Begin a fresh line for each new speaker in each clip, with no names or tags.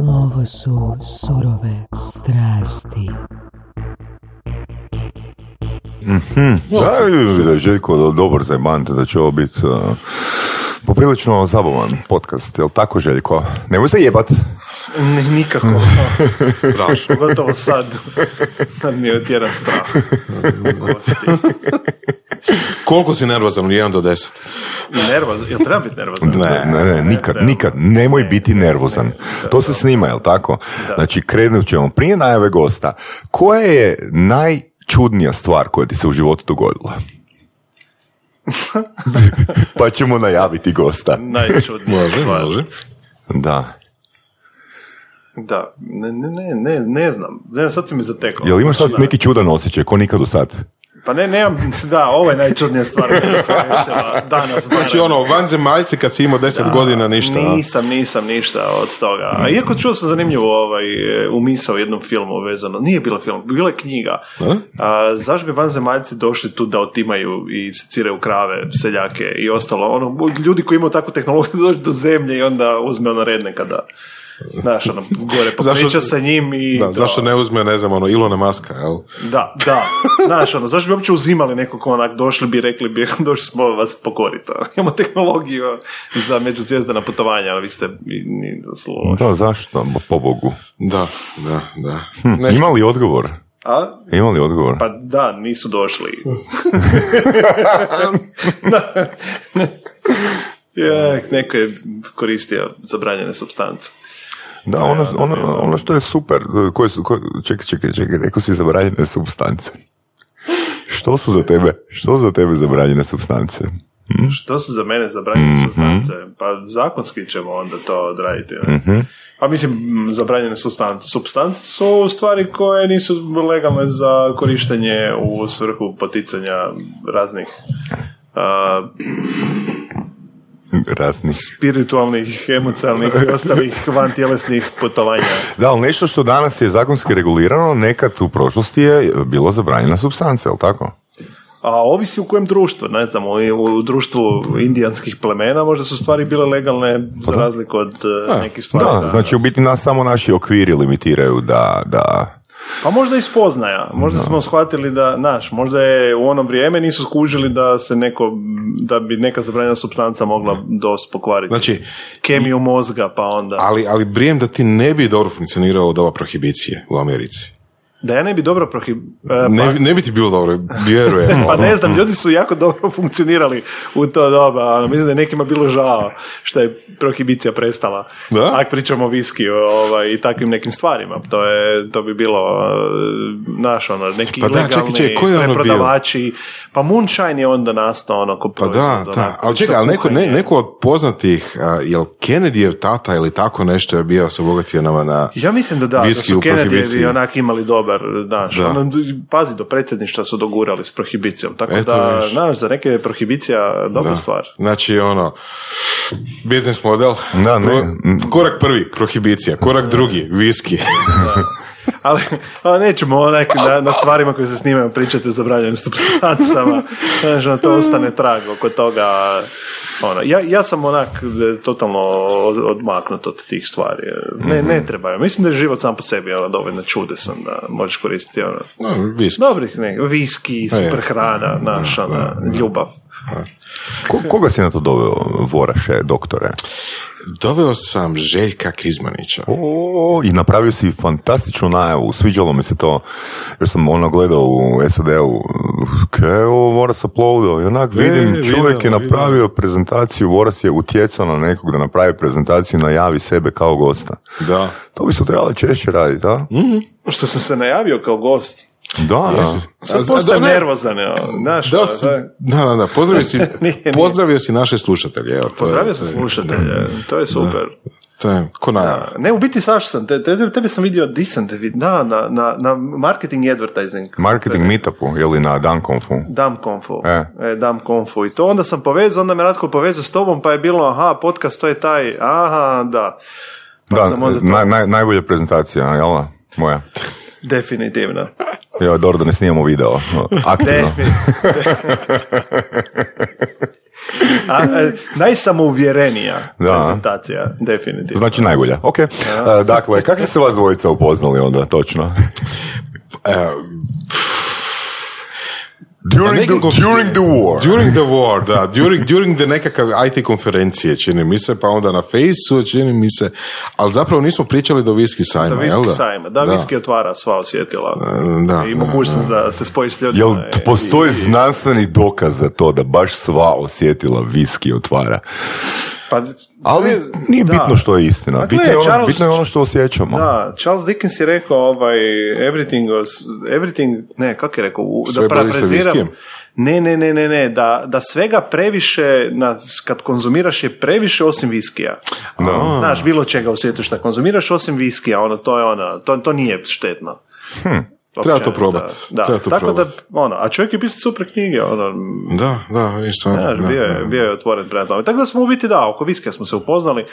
Ovo su surove strasti.
Mhm. Da, da je Željko dobar zajmant, da će ovo biti uh, poprilično zabavan podcast, jel tako Željko? Nemoj se jebat.
Ne, nikako. Strašno. Gotovo sad. Sad mi je otjeran strah.
Koliko si nervozan u 1 do 10?
Nervozan? Jel treba biti nervozan?
Ne, ne, ne, nikad, nikad, nemoj biti nervozan. To se snima, jel tako? Znači, krenut ćemo prije najave gosta. Koja je najčudnija stvar koja ti se u životu dogodila? pa ćemo najaviti gosta.
Najčudnija stvar.
može.
Da.
Da, ne, ne, ne, ne, ne znam. Ne sad si mi zatekao.
Jel imaš sad
Da.
neki čudan osjećaj, ko nikad do sad?
Pa ne, nemam, da, ovo je najčudnija stvar koja se desila danas.
Znači
barem.
ono, vanzemaljci kad si imao 10 godina ništa.
Nisam, nisam ništa od toga. A iako čuo sam zanimljivo ovaj, e, umisao u jednom filmu vezano. Nije bila film, bila je knjiga.
A?
Zašto bi vanzemaljci došli tu da otimaju i seciraju krave, seljake i ostalo? Ono, ljudi koji imaju takvu tehnologiju dođu do zemlje i onda uzme ono redneka da Znaš, ono, gore popriča
Zašto-
sa njim i...
Da,
to.
zašto ne uzme, ne znam, ono, Ilona Maska, jel?
Da, da. Znaš, ono, zašto bi uopće uzimali nekog onak, došli bi, rekli bi, došli smo vas pokoriti. ono. Imamo tehnologiju za međuzvijezdana putovanja, ali vi ste ni, ni doslovno.
Da, zašto? Po Bogu.
Da, da, da.
Hm,
Nešto-
Ima li odgovor?
A?
Ima li odgovor?
Pa da, nisu došli. ja, neko je koristio zabranjene substance.
Da, ono, ono, ono što je super, koje su, ko, čekaj, čekaj, čekaj, rekao si zabranjene substance. Što su za tebe, što su za tebe zabranjene substance?
Što su za mene zabranjene substance? Pa zakonski ćemo onda to odraditi. ne? Pa mislim, zabranjene substance. Substance su stvari koje nisu legalne za korištenje u svrhu poticanja raznih a,
Razni.
spiritualnih, emocionalnih i ostalih vantjelesnih putovanja.
Da, ali nešto što danas je zakonski regulirano, nekad u prošlosti je bilo zabranjena substanca, jel tako?
A ovisi u kojem društvu, ne znam, u, društvu indijanskih plemena možda su stvari bile legalne za razliku od e, nekih stvari.
Da, znači u biti nas samo naši okviri limitiraju da, da,
Pa možda i spoznaja. Možda smo shvatili da, znaš, možda je u ono vrijeme nisu skužili da se neko, da bi neka zabranjena substanca mogla dosta pokvariti.
Znači,
kemiju mozga, pa onda.
ali, ali brijem da ti ne bi dobro funkcionirao od ova prohibicije u Americi.
Da ja ne bi dobro prohib... e,
Ne,
pa-
bi- ne bi ti bilo dobro, vjerujem.
Pa
ono.
ne znam, ljudi su jako dobro funkcionirali u to doba. Ono, mislim da je nekima bilo žao što je prohibicija prestala.
Da?
Ako pričamo o viskiju ovaj, i takvim nekim stvarima. To, je, to bi bilo uh, naš, ono, neki
Pa da, čekaj, čekaj, ko je ono bio?
preprodavači. Pa Moonshine je onda nastao ono ko
Pa da, da, ali čekaj, ali neko, ne, neko od poznatih, a, jel Kennedyjev tata ili tako nešto je bio se obogatio nama na
Ja mislim da da, da
viski
su
u prohibiciji.
Kennedy onak imali dobar, znaš,
Da.
ono, pazi, do predsjedništva su dogurali s prohibicijom, tako
Eto,
da, znaš, za neke je prohibicija dobra
Da.
stvar.
Znači, ono, biznis model.
Da, ne.
Pro- Korak prvi, prohibicija. Korak drugi, viski.
Ali, ali nećemo onak na, na stvarima koje se snimaju pričati o zabranjenim substancama. Znaš, ono, to ostane trag oko toga. Ono, ja, ja sam onak e, totalno od- odmaknut od tih stvari. Ne, ne trebaju. Mislim da je život sam po sebi ono, dovoljno čudesan da možeš koristiti ono,
No, viski.
dobrih ne, viski, super hrana, naš, ono, ljubav.
Ko, koga si na to doveo, Voraše, doktore?
Doveo sam Željka Krizmanića.
O, I napravio si fantastičnu najavu, sviđalo mi se to, jer sam ono gledao u SAD-u, kaj je ovo Voras uploadao, i onak
E,
vidim,
vidio,
čovjek je napravio prezentaciju, Voras je utjecao na nekog da napravi prezentaciju i najavi sebe kao gosta.
Da.
To bi se trebalo češće raditi, da?
Što sam se najavio kao gost.
Da,
Jesi.
da.
Sad
Da,
postajem
da, ne.
nervozan, znaš,
Da, si-
da.
da, da, da, pozdravio si,
Nije, nije.
pozdravio si naše slušatelje. Evo, to je-
Pozdravio sam
je-
slušatelje, to je super.
To je, ko najava.
Ne, u biti Saš sam, te, te- tebe sam vidio, di sam te vidio, da, na, na, na marketing i advertising.
Marketing meetupu ili na Dankonfu.
Dam konfu.
E.
E, dam konfu. I to onda sam povezao, onda me Ratko povezao s tobom, pa je bilo, aha, podcast, to je taj, aha, da. Pa
Da,
sam onda to-
naj, naj, najbolja prezentacija, jel da? Moja.
Definitivno.
Ja, dobro da ne snimamo video. Aktivno.
Definitivno. A, e, najsamouvjerenija
Da.
prezentacija, definitivno.
Znači najbolja. Ok. E, dakle, kako ste se vas dvojica upoznali onda, točno?
E,
During, the, during the war.
During the war, da. During, during the nekakav IT konferencije, čini mi se, pa onda na Faceu, čini mi se. Ali zapravo nismo pričali do Whisky sajma,
Da,
jel
viski
da?
sajma. Da, viski otvara sva osjetila.
da,
I
da,
mogućnost da, se spojiš s ljudima.
Jel postoji
i-
znanstveni dokaz za to da baš sva osjetila viski otvara?
Pa,
Ali nije
da.
bitno što je istina.
A
Bitno je, ono,
Charles-
bitno je ono što osjećamo.
Da, Charles Dickens je rekao ovaj, everything was, everything, ne, kako je rekao, u- da parafraziram, ne, ne, ne, ne, ne, da, da svega previše, na, kad konzumiraš je previše osim viskija.
Da.
Znaš, bilo čega u svijetu što konzumiraš osim viskija, ono, to je ono, to, to nije štetno.
Hm.
Treba to
Općenito,
probat.
Da,
Treba to
tako
probat.
da, ono, a čovjek je pisao super knjige, ono,
Da, da, viš stvarno,
Znaš,
da,
bio, je,
da.
bio je otvoren prema tome. Tako da smo u biti, da, oko viskija smo se upoznali.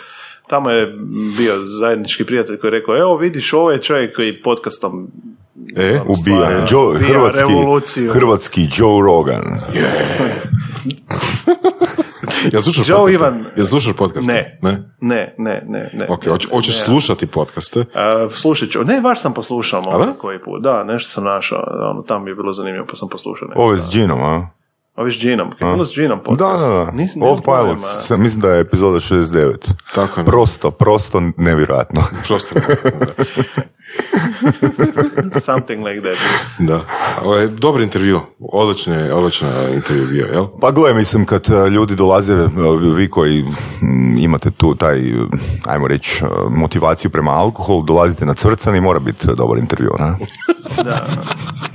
Tamo je bio zajednički prijatelj koji je rekao, evo vidiš, ovo je čovjek koji podcastom
E,
Ubija. Joe,
ubija
hrvatski,
revoluciju.
hrvatski Joe Rogan.
Jel slušaš
Joe
podcaste?
Ivan-
Jel slušaš podcaste?
Ne.
Ne?
Ne, ne, ne, ne.
Ok, hoć- hoćeš
Ne.
slušati podcaste?
Uh, slušat ću. Ne, baš sam poslušao
da?
možda koji put. Da, nešto sam našao. Ono, tamo mi je bilo zanimljivo, pa sam poslušao. nešto.
Ove s Ginom, a?
Ovi s Ginom. Kaj je bilo s Ginom
Da,
podcast?
da, da.
Nisam, nemam
Old Pilots. Sam- Mislim da je epizoda 69.
Tako je.
Prosto, prosto nevjerojatno.
Prosto.
Something like that.
Da. Ovo je dobar intervju. Odličan je, odličan je intervju bio, jel?
Pa gle, mislim, kad e, ljudi dolaze, e, vi koji imate tu taj, ajmo reći, e, motivaciju prema alkoholu, dolazite na crcani, mora biti dobar intervju, ne?
Da.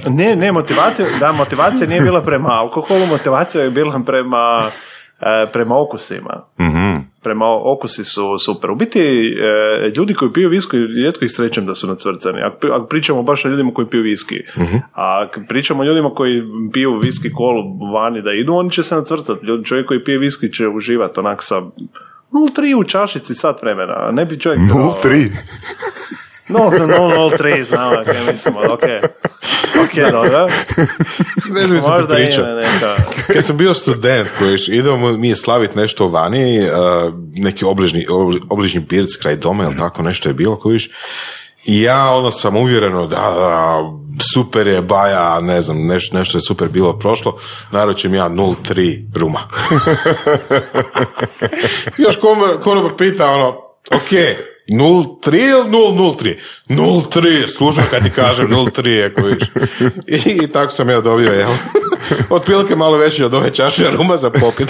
Ne, ne, motivacija, da, motivacija nije bila prema alkoholu, motivacija je bila prema, prema okusima.
Mhm.
Prema okusi su super. U biti, e, ljudi koji piju viski, rijetko ih srećem da su nacvrcani. Ako, pri- ako pričamo baš o ljudima koji piju viski, a ako pričamo o ljudima koji piju viski kolu vani da idu, oni će se nacvrcati. Ljudi, čovjek koji pije viski će uživati onak sa 0,3 u čašici sat vremena. a Ne bi čovjek... trebao-
0-3.
No, no, no, no, tri, znam, ok, mislim, ali ok. Ok, dobro.
Ne znam, sam ti pričao. Kad sam bio student, koji idemo mi slaviti nešto vani, uh, neki obližni, obli- obližnji birc kraj doma ili tako nešto je bilo, kojiš. I ja ono sam uvjereno da, da, super je baja, ne znam, neš, nešto je super bilo prošlo, naručim ja 0,3 ruma. Još konobar pita ono, ok, 0,3 ili 0,03? 0,3, slušaj kad ti kažem 0,3 je kojiš. I, I tako sam ja dobio, jel? Otprilike malo veći od ove čaše ruma za popit.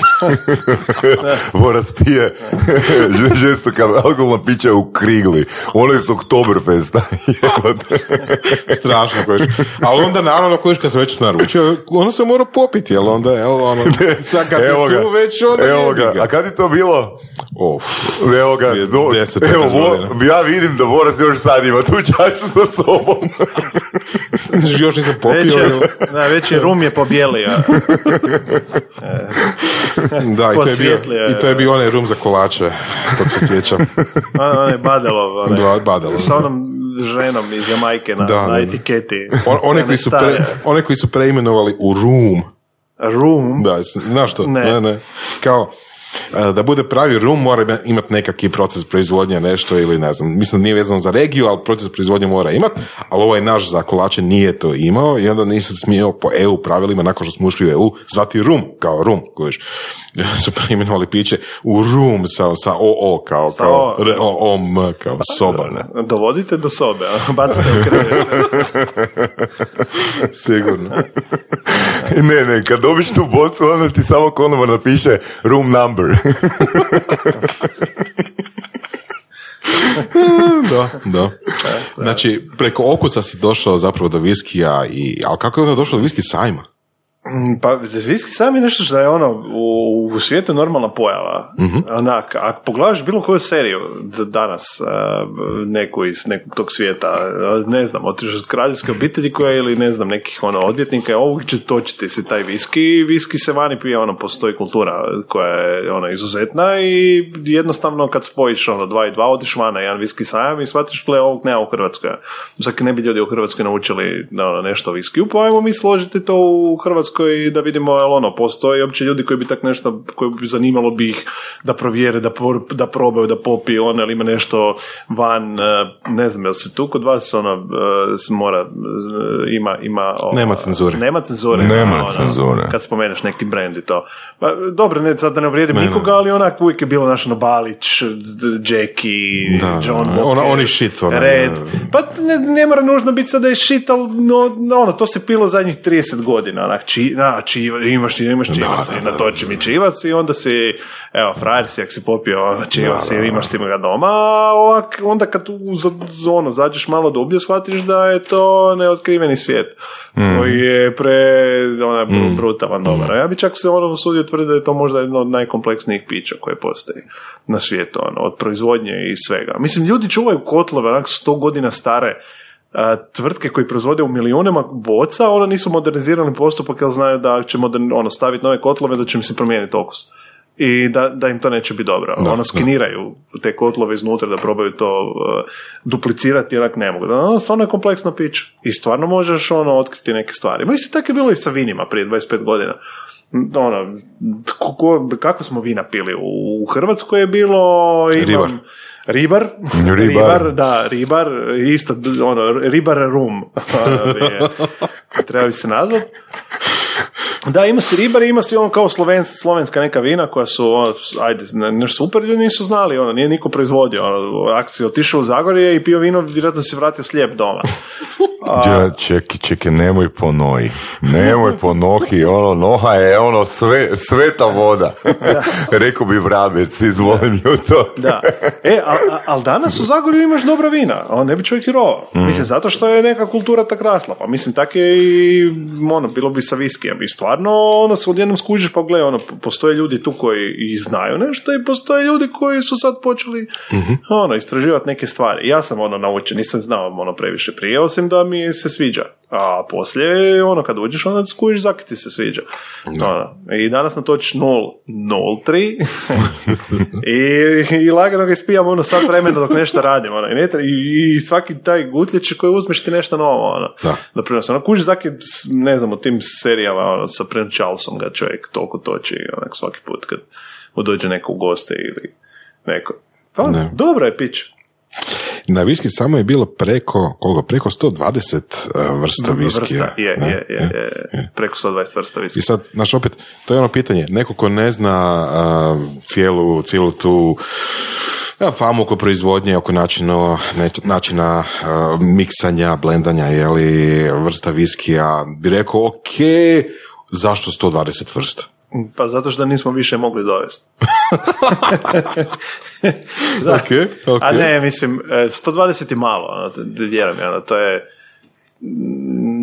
Voras pije žestoka alkoholna pića u krigli. Ono je s Oktoberfesta.
Strašno kojiš. Ali onda naravno kojiš kad sam već naručio, ono se mora popiti, jel onda, jel ono, sad kad
Evo
je
ga,
tu već onda
evo ga. A kad je to bilo?
Of.
Evo ga, do,
10, 15
evo,
godina.
ja vidim da Voras još sad ima tu čašu sa sobom.
Još nisam
Već
popio.
je,
jel?
da, već je rum je pobjelio.
Da, i to, je bio,
je.
i to je bio onaj rum za kolače, tog se sjećam.
On, on je Badelov, onaj,
Da, Badalo.
sa onom ženom iz Jamajke na,
Da,
na etiketi.
On, one, koji su pre, one koji su preimenovali u rum.
Rum.
Da, znaš to?
Ne.
ne, ne. Kao, da bude pravi rum mora imati nekakvi proces proizvodnje nešto ili ne znam, mislim nije vezano za regiju, ali proces proizvodnje mora imati, ali ovaj naš za kolače nije to imao i onda nisam smio po EU pravilima, nakon što smo ušli u EU, zvati rum kao rum, kojiš. Su preimenovali piće u rum sa, sa OO kao,
Sa
kao
O.
re, o, o, m, kao soba, ne?
Dovodite do sobe, a bacite u krevet.
Sigurno.
ne, ne, kad dobiš tu bocu, onda ti samo konobar napiše room number.
da, da. Znači, preko okusa si došao zapravo do viskija, i, ali kako je onda došao do viski sajma?
Pa, viski sam je nešto što je ono u, u svijetu normalna pojava.
Mhm.
Onak, ako pogledaš bilo koju seriju d- danas, a, neku iz nekog tog svijeta, a, ne znam, otišao od kraljevske obitelji koja ili ne znam, nekih ono odvjetnika, ovog će točiti si taj viski i viski se vani pije, ono, postoji kultura koja je ono, izuzetna i jednostavno kad spojiš ono, dva i dva, odiš van na jedan viski sajam i shvatiš, gle, ovog nema u Hrvatskoj. Zaki ne bi ljudi u Hrvatskoj naučili ono, nešto o viskiju, pa ajmo mi složiti to u hrvatskom Hrvatskoj i da vidimo jel ono, postoje uopće ljudi koji bi tak nešto, koji bi zanimalo bi ih da provjere, da, por- da probaju, da popiju ono, ili ima nešto van, e, ne znam, jel se tu kod vas ono, e, mora, z- ima, ima o,
Nema cenzure.
Nema cenzure.
Nema
ono,
cenzure.
Kad spomeneš neki brand i to. Pa, dobro, ne, sad da ne uvrijedim nikoga, ali onak uvijek je bilo naš ono Balić, Jackie,
Da,
John Walker,
ona- oni shit, ona,
Red. Pa ne, ne mora nužno biti sad da je shit, ali no, no, ono, to se pilo zadnjih 30 godina. Onak, na, čiva, imaš, imaš čivac,
da, da,
natoči mi čivac i onda si, evo, frajer si, ako si popio ono, čivac
Da, da,
imaš si ga doma, a ovak, onda kad u za- ono, zađeš malo dublje, shvatiš da je to neotkriveni svijet koji je pre ona, br- brutalan dobar. A Ja bi čak se ono usudio tvrditi da je to možda jedno od najkompleksnijih pića koje postoji na svijetu, ono, od proizvodnje i svega. Mislim, ljudi čuvaju kotlove, onak sto godina stare tvrtke koji proizvode u milijunima boca, ono nisu modernizirali postupak jer znaju da će modern, ono, staviti nove kotlove da će im se promijeniti okus. I da, da im to neće biti dobro.
Da,
ono,
da.
skeniraju te kotlove iznutra da probaju to uh, duplicirati, onak ne mogu. Da, ono, stvarno je kompleksno piće. I stvarno možeš ono, otkriti neke stvari. Mislim, tako je bilo i sa vinima prije 25 godina. Ono, ko- ko- kako smo vina pili? U, Hrvatskoj je bilo... Imam,
Ribar.
Ribar,
Ribar.
da, ribar, isto, ono, ribar rum, Ono, je, treba bi se nazvat. Da, ima si ribar i ima si ono kao sloven, slovenska neka vina koja su, ono, ajde, ne- nešto super, ljudi nisu znali, ono, nije niko proizvodio, ono, akcija otišao u Zagorje i pio vino, vjerojatno se vratio slijep doma.
Ja, čekaj, čekaj, nemoj po noji. Nemoj po nohi, ono, noha je ono sve, sveta voda. Rekao bi vrabec, izvolim ju to.
Da. E, ali danas u Zagorju imaš dobra vina, a ne bi čovjek vjerovao. Mislim, zato što je neka kultura tak rasla. Pa mislim, tak je i, ono, bilo bi sa viskijem. I stvarno, ono, se odjednom skužiš, pa gle, ono, postoje ljudi tu koji i znaju nešto i postoje ljudi koji su sad počeli, ono, istraživati neke stvari. Ja sam, ono, naučio, nisam znao, ono, previše prije, osim da mi se sviđa. A poslije, ono, kad uđeš, onda skužiš zaki ti se sviđa. Ono, I danas natočiš 0,03 i, i lagano ga ispijam ono sat vremena dok nešto radim. Ono. I, ne i, i svaki taj gutljić koji uzmeš ti nešto novo. Ono,
Da.
da prinosi. Ono, kužiš zaki, ne znam, u tim serijama ono, sa Prince Charlesom ga čovjek toliko toči onak, svaki put kad mu dođe neko u goste ili neko. Pa,
Ne.
dobro je pić.
Na viski samo je bilo preko, koliko, preko 120 uh, vrsta viskija.
Vrsta, je,
Ne?
je, je, je, preko 120 vrsta
I
viski.
sad, znaš, opet, to je ono pitanje, neko ko ne zna a, cijelu, cijelu tu a, famu oko proizvodnje, oko načina, načina a, miksanja, blendanja, jeli, vrsta viskija, bi rekao, ok, zašto 120 vrsta?
Pa zato što nismo više mogli dovesti. da.
Ok, ok.
A ne, mislim, e, 120 je malo, ono, vjerujem, ono, to je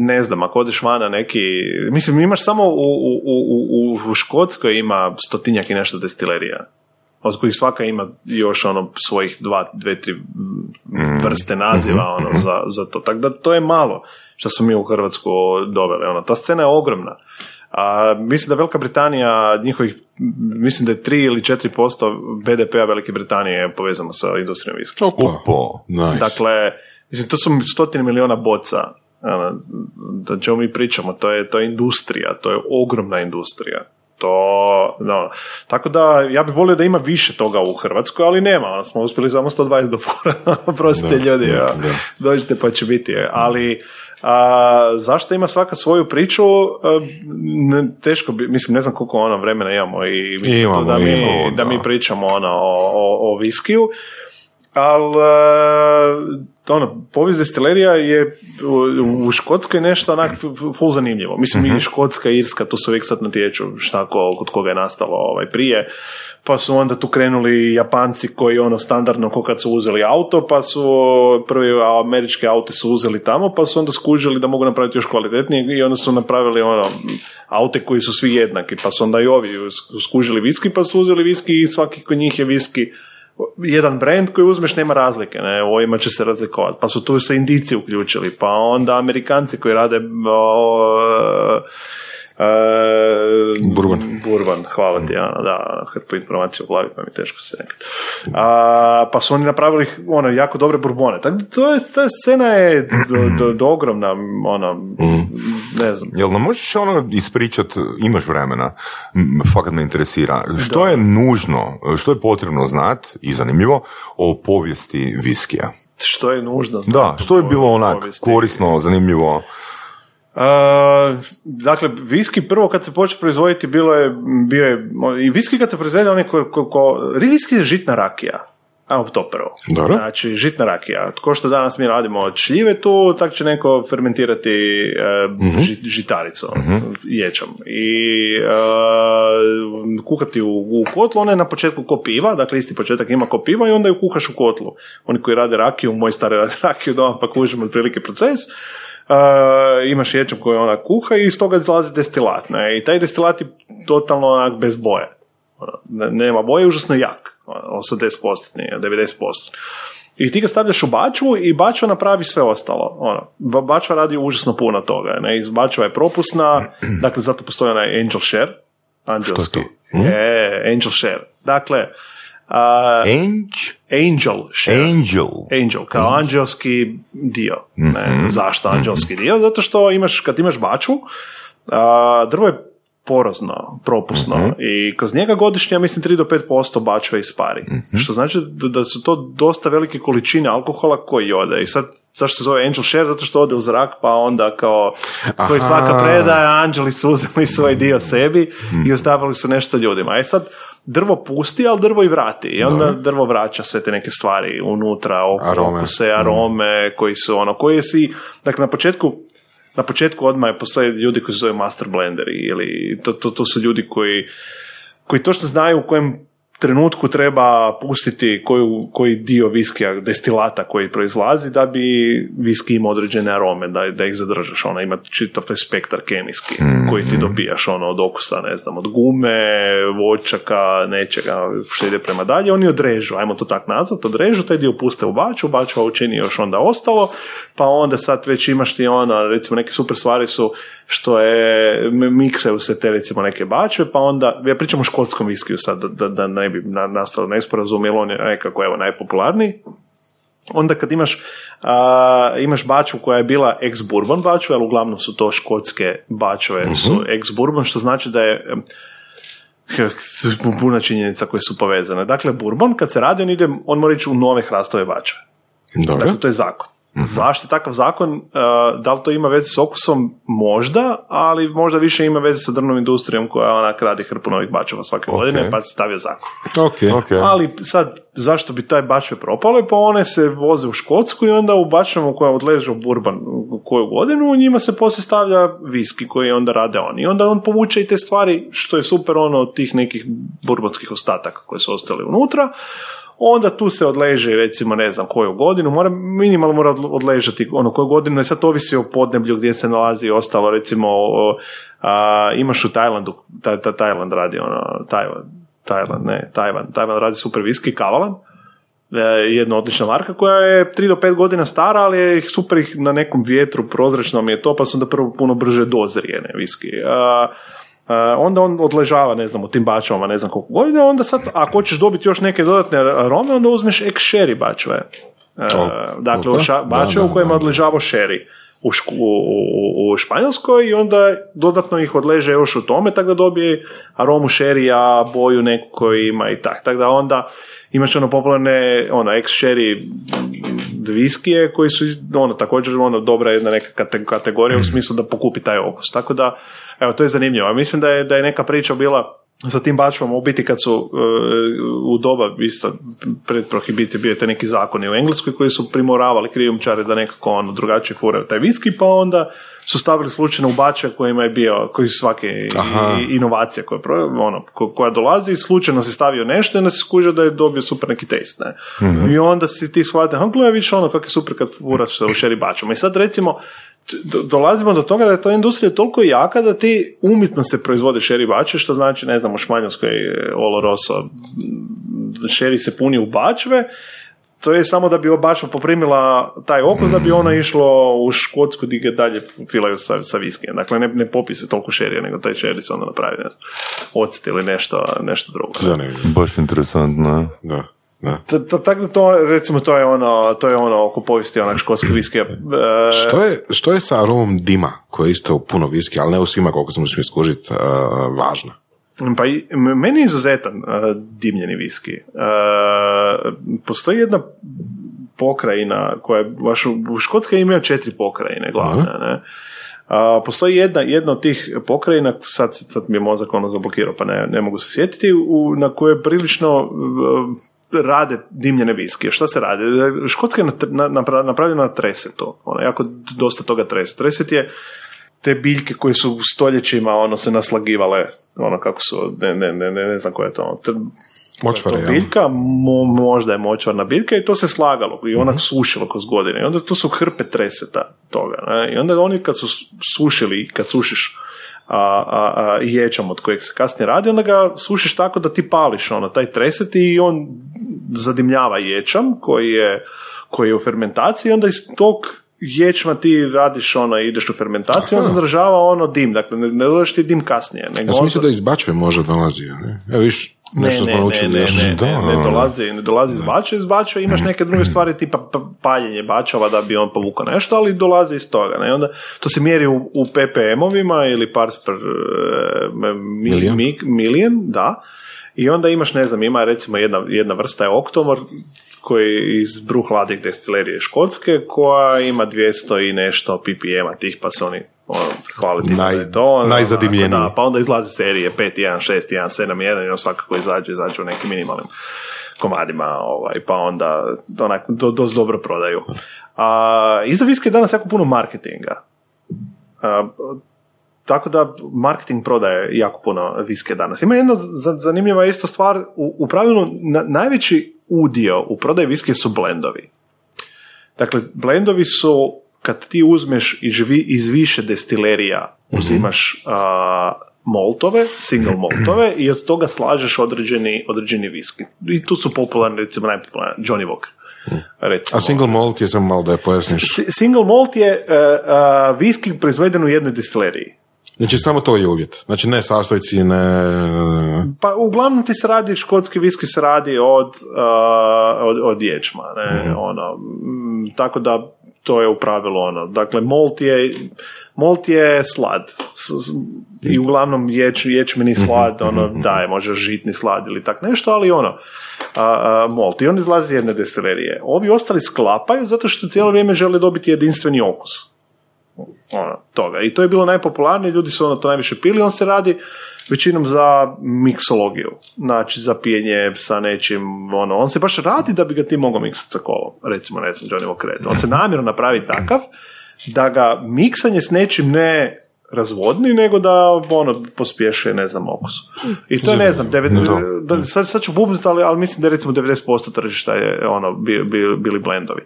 ne znam, ako odeš vana neki, mislim, imaš samo u, u, u, u, u Škotskoj ima stotinjak i nešto destilerija, od kojih svaka ima još ono svojih dva, dve, tri vrste naziva ono, za, za to. Tako da to je malo što smo mi u Hrvatsku doveli. Ono. Ta scena je ogromna. A mislim da Velika Britanija, njihovih, mislim da je 3 ili 4% BDP-a Velike Britanije je povezano sa industrijom viskija.
Opa, nice.
Dakle, mislim, to su stotine miliona boca. Ono, da čemu mi pričamo, to je, to je industrija, to je ogromna industrija. To, no. Tako da, ja bih volio da ima više toga u Hrvatskoj, ali nema, ono, smo uspjeli samo 120 do fora, prostite
Da,
ljudi, ja.
da.
dođite pa će biti, ali a, zašto ima svaka svoju priču, a, ne, teško bi, mislim, ne znam koliko ono vremena imamo i mislim
Imamo,
da, mi,
imamo,
da
da.
mi pričamo ono, o, o, o viskiju, ali ono, povijest destilerija je u, Škotskoj nešto onak full zanimljivo. Mislim, i Škotska i Irska, tu se uvijek sad natječu šta ko, kod koga je nastalo ovaj, prije. Pa su onda tu krenuli Japanci koji ono standardno ko kad su uzeli auto, pa su prvi američke aute su uzeli tamo, pa su onda skužili da mogu napraviti još kvalitetnije i onda su napravili ono aute koji su svi jednaki, pa su onda i ovi skužili viski, pa su uzeli viski i svaki kod njih je viski jedan brand koji uzmeš nema razlike, ne, ovima će se razlikovati. Pa su tu se indici uključili, pa onda Amerikanci koji rade o, E,
Bourbon.
Bourbon, hvala ti, ono, da, hrpu informacija u glavi, pa mi teško se nekad. A, pa su oni napravili ono, jako dobre burbone. Tako, da to je, ta scena je do, do, do ogromna, ono, ne znam.
Jel nam možeš ono ispričat, imaš vremena, fakat me interesira, što je nužno, što je potrebno znat i zanimljivo o povijesti viskija?
Što je nužno?
Da, što je bilo onak
povijesti?
korisno, zanimljivo?
Uh, dakle, viski prvo kad se počeo proizvoditi bilo je, bio je, i viski kad se proizvede on je ko, ko, ko viski je žitna rakija. Ajmo to prvo.
Dobro.
Znači, žitna rakija. Ko što danas mi radimo od šljive tu, tak će neko fermentirati e, ži- žitaricu, ječam. I e, kuhati u, u kotlu, ona je na početku ko piva, dakle isti početak ima ko piva i onda ju kuhaš u kotlu. Oni koji rade rakiju, moj stari rade rakiju doma, pa kužimo otprilike proces. Imaš ječam koji ona kuha i iz toga izlazi destilat. Ne? I taj destilat je totalno onak bez boje. Ono, ne- nema boje, užasno jak. Ono, 80%, nije, 90%. I ti ga stavljaš u bačvu i bačva napravi sve ostalo. Ono, ba- bačva radi užasno puno toga. Ne? Iz bačva je propusna, dakle zato postoji onaj angel share, anđelski. E, angel share. Dakle, a,
Ange?
angel share.
Angel.
Angel, kao anđelski dio. Ne, zašto anđelski dio? Zato što imaš, kad imaš bačvu, a, drvo je porozno, propusno i kroz njega godišnje, ja mislim, 3 do 5% bačve ispari. Što znači da, da su to dosta velike količine alkohola koji ode. I sad, zašto se zove angel share? Zato što ode u zrak, pa onda kao, koji
Aha.
svaka predaje, anđeli su uzeli svoj dio sebi i ostavili su nešto ljudima. E sad, drvo pusti, ali drvo i vrati. I onda drvo vraća sve te neke stvari unutra,
Arome.
okuse, arome, koji su ono, koji si, dakle na početku na početku odmah je postoje ljudi koji se zove master blenderi ili to, to, to su ljudi koji, koji točno znaju u kojem trenutku treba pustiti koju, koji dio viskija, destilata koji proizlazi da bi viski imao određene arome, da, da ih zadržaš. Ona ima čitav taj spektar kemijski koji ti dobijaš ono, od okusa, ne znam, od gume, voćaka, nečega što ide prema dalje. Oni odrežu, ajmo to tak nazvat, odrežu, taj dio puste u baču, bačva učini još onda ostalo, pa onda sad već imaš ti ono, recimo neke super stvari su što je, miksaju se te recimo neke bačve, pa onda, ja pričam o škotskom viskiju sad, da, da, da ne bi na, nastalo nesporazum, jer on je nekako evo najpopularniji, onda kad imaš, a, imaš baču koja je bila ex-bourbon bačva, ali uglavnom su to škotske bačove, su ex-bourbon, što znači da je em, puno činjenica koje su povezane. Dakle, bourbon kad se radi, on ide, on mora ići u nove hrastove bačve.
Dobro.
Dakle, to je zakon. Zašto je takav zakon? Uh, da li to ima veze s okusom? Možda, ali možda više ima veze sa drvnom industrijom koja onak radi hrpu novih bačeva svake
Ok.
godine, pa se stavio zakon.
Ok.
Ok.
Ali sad, zašto bi taj bačve propale? Pa one se voze u Škotsku i onda u bačvama koja odleže u Burban koju godinu, u njima se poslije stavlja viski koji onda rade oni. I onda on povuče i te stvari, što je super ono od tih nekih burbanskih ostataka koje su ostali unutra. Onda tu se odleže recimo ne znam koju godinu, mora, minimalno mora odle- odležati ono koju godinu, i sad ovisi o podneblju gdje se nalazi i ostalo, recimo a, imaš u Tajlandu, ta, ta, Tajland radi ono, Tajvan, Tajland, ne, Tajvan, Tajvan radi super viski, Kavalan, e, jedna odlična marka koja je 3 do 5 godina stara, ali je super ih na nekom vjetru prozračnom je to, pa su onda prvo puno brže dozrije, ne, viski. A, onda on odležava, ne znam, u tim bačvama, ne znam koliko godina, onda sad, ako hoćeš dobiti još neke dodatne arome, onda uzmeš ex sherry bačve. E, dakle, ša- bačve u kojima odležava sherry u, Šk- u, u, u Španjolskoj i onda dodatno ih odleže još u tome, tako da dobije aromu šerija, boju neku koju ima i tak. Tako da onda imaš ono popularne, ono, ex sherry viskije koji su ono, također ono, dobra jedna neka kate- kategorija u smislu da pokupi taj okus. Tako da, evo, to je zanimljivo. A Mislim da je, da je neka priča bila sa tim bačvama, u biti kad su e, u doba isto pred prohibicije bio je te neki zakoni u Engleskoj koji su primoravali krijumčare da nekako ono drugačije furaju taj viski, pa onda su stavili slučajno u bače kojima je bio, koji su svake
Aha.
inovacija koja, ono, ko- koja dolazi, slučajno si stavio nešto i onda se skužio da je dobio super neki taste, ne? I onda si ti shvatio, ha, gledaj, vidiš ono kako je super kad furaš u šeri bačama. I sad recimo, dolazimo do toga da je to industrija toliko jaka da ti umjetno se proizvode šeri bače, što znači, ne znam, u Španjolskoj e, Oloroso, šeri se puni u bačve, to je samo da bi baš poprimila taj okus da bi ona išlo u Škotsku gdje ga dalje filaju sa, sa viskijem. Dakle, ne, ne popise toliko šerija, nego taj šeri se onda napravi, ne znam, ocet ili nešto, nešto drugo.
Zanimljivo.
Baš interesantno.
Da,
Tako da to, recimo, to je ono, to je ono oko povijesti onak škotskog viskija. E,
Što je, što je sa aromom dima, koji je isto puno viski, ali ne u svima koliko sam uspio skužiti, važna?
Pa meni je izuzetan uh, dimljeni viski. Uh, postoji jedna pokrajina koja je, baš u, Škotskoj imaju četiri pokrajine glavne, ne? A, postoji jedna, jedna od tih pokrajina, sad, sad mi je mozak ono zablokirao pa ne, ne mogu se sjetiti, u, na kojoj prilično uh, rade dimljene viskije. Šta se radi? Škotska je napravljena na tresetu. Ono, jako dosta toga treset. Treset je te biljke koje su stoljećima ono se naslagivale ono kako su, ne, ne, ne, ne, ne znam koja je to, ono, tr-
Močvare,
to biljka, mo- možda je močvarna biljka i to se slagalo i onak sušilo kroz godine i onda to su hrpe treseta toga ne? i onda oni kad su sušili, kad sušiš a, a, a, ječam od kojeg se kasnije radi, onda ga sušiš tako da ti pališ ono, taj treset i on zadimljava ječam koji je, koji je u fermentaciji i onda iz tog ječma ti radiš ono, ideš u fermentaciju, on
Aha.
zadržava ono dim, dakle ne, dođeš ti dim kasnije. Nego
Ja sam
on-
mislio da iz Bačve možda dolazi. Ne? Evo viš, nešto
ne,
smo
ne,
naučili
ne,
još.
ne, ne,
Da,
ne, dolazi, ne dolazi iz bača, iz bača imaš neke druge stvari tipa p- paljenje bačava da bi on povukao nešto, ali dolazi iz toga. Ne? Onda to se mjeri u, u ppm-ovima ili parts per eh, mi,
Million?
mi- million, da. I onda imaš, ne znam, ima recimo jedna, jedna vrsta je oktomor koji je iz bruhladih destilerije škotske koja ima 200 i nešto ppm-a tih pa se oni ono,
Naj-
da je to. ono,
najzadimljeniji.
Da, pa onda izlaze serije 5, 1, 6, 1, 7, 1 i on svakako izađe, izađe u nekim minimalnim komadima, ovaj, pa onda onak, do, dosta dobro prodaju. A, iza viske je danas jako puno marketinga. A, tako da marketing prodaje jako puno viske danas. Ima jedna za- zanimljiva isto stvar, u, u pravilu na- najveći udio u prodaji viske su blendovi. Dakle, blendovi su kad ti uzmeš iz, vi- iz više destilerija, uzimaš a, moltove, single moltove i od toga slažeš određeni, određeni viski. I tu su popularni, recimo najpopularniji, Johnny Walker. Recimo.
A single malt je samo malo da je pojasniš.
Si- Single malt je uh, viski proizveden u jednoj destileriji.
Znači samo to je uvjet. Znači ne sastojci, ne...
Pa uglavnom ti se radi, škotski viski se radi od, uh, od, od ječma, ne, ono, mm, tako da to je u pravilu ono, dakle malt je, malt je slad. I uglavnom ječ, ječmeni slad, ono, daje, može žitni slad ili tak nešto, ali ono, a, a, malt i on izlazi iz jedne destilerije. Ovi ostali sklapaju zato što cijelo vrijeme žele dobiti jedinstveni okus. Ono, toga. I to je bilo najpopularnije, ljudi su ono to najviše pili, on se radi većinom za miksologiju, znači za pijenje sa nečim, ono, on se baš radi da bi ga ti mogao miksati sa kolom, recimo, ne znam, Johnny Walker. On se namjerno napravi takav da ga miksanje s nečim ne razvodni, nego da ono pospješe, ne znam, okus. I to je, ne znam, devet, da, sad, sad ću bubnuti, ali, ali mislim da je recimo 90% tržišta je ono, bi, bi- bili blendovi.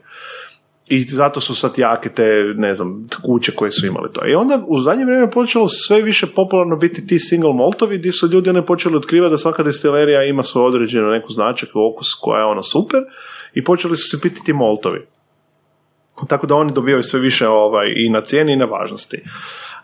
I zato su sad jake te, ne znam, kuće koje su imali to. I onda u zadnje vrijeme je počelo sve više popularno biti ti single maltovi gdje su ljudi one počeli otkrivati da svaka destilerija ima svoj određenu neku značak, okus koja je ona super i počeli su se piti ti maltovi. Tako da oni dobivaju sve više ovaj, i na cijeni i na važnosti.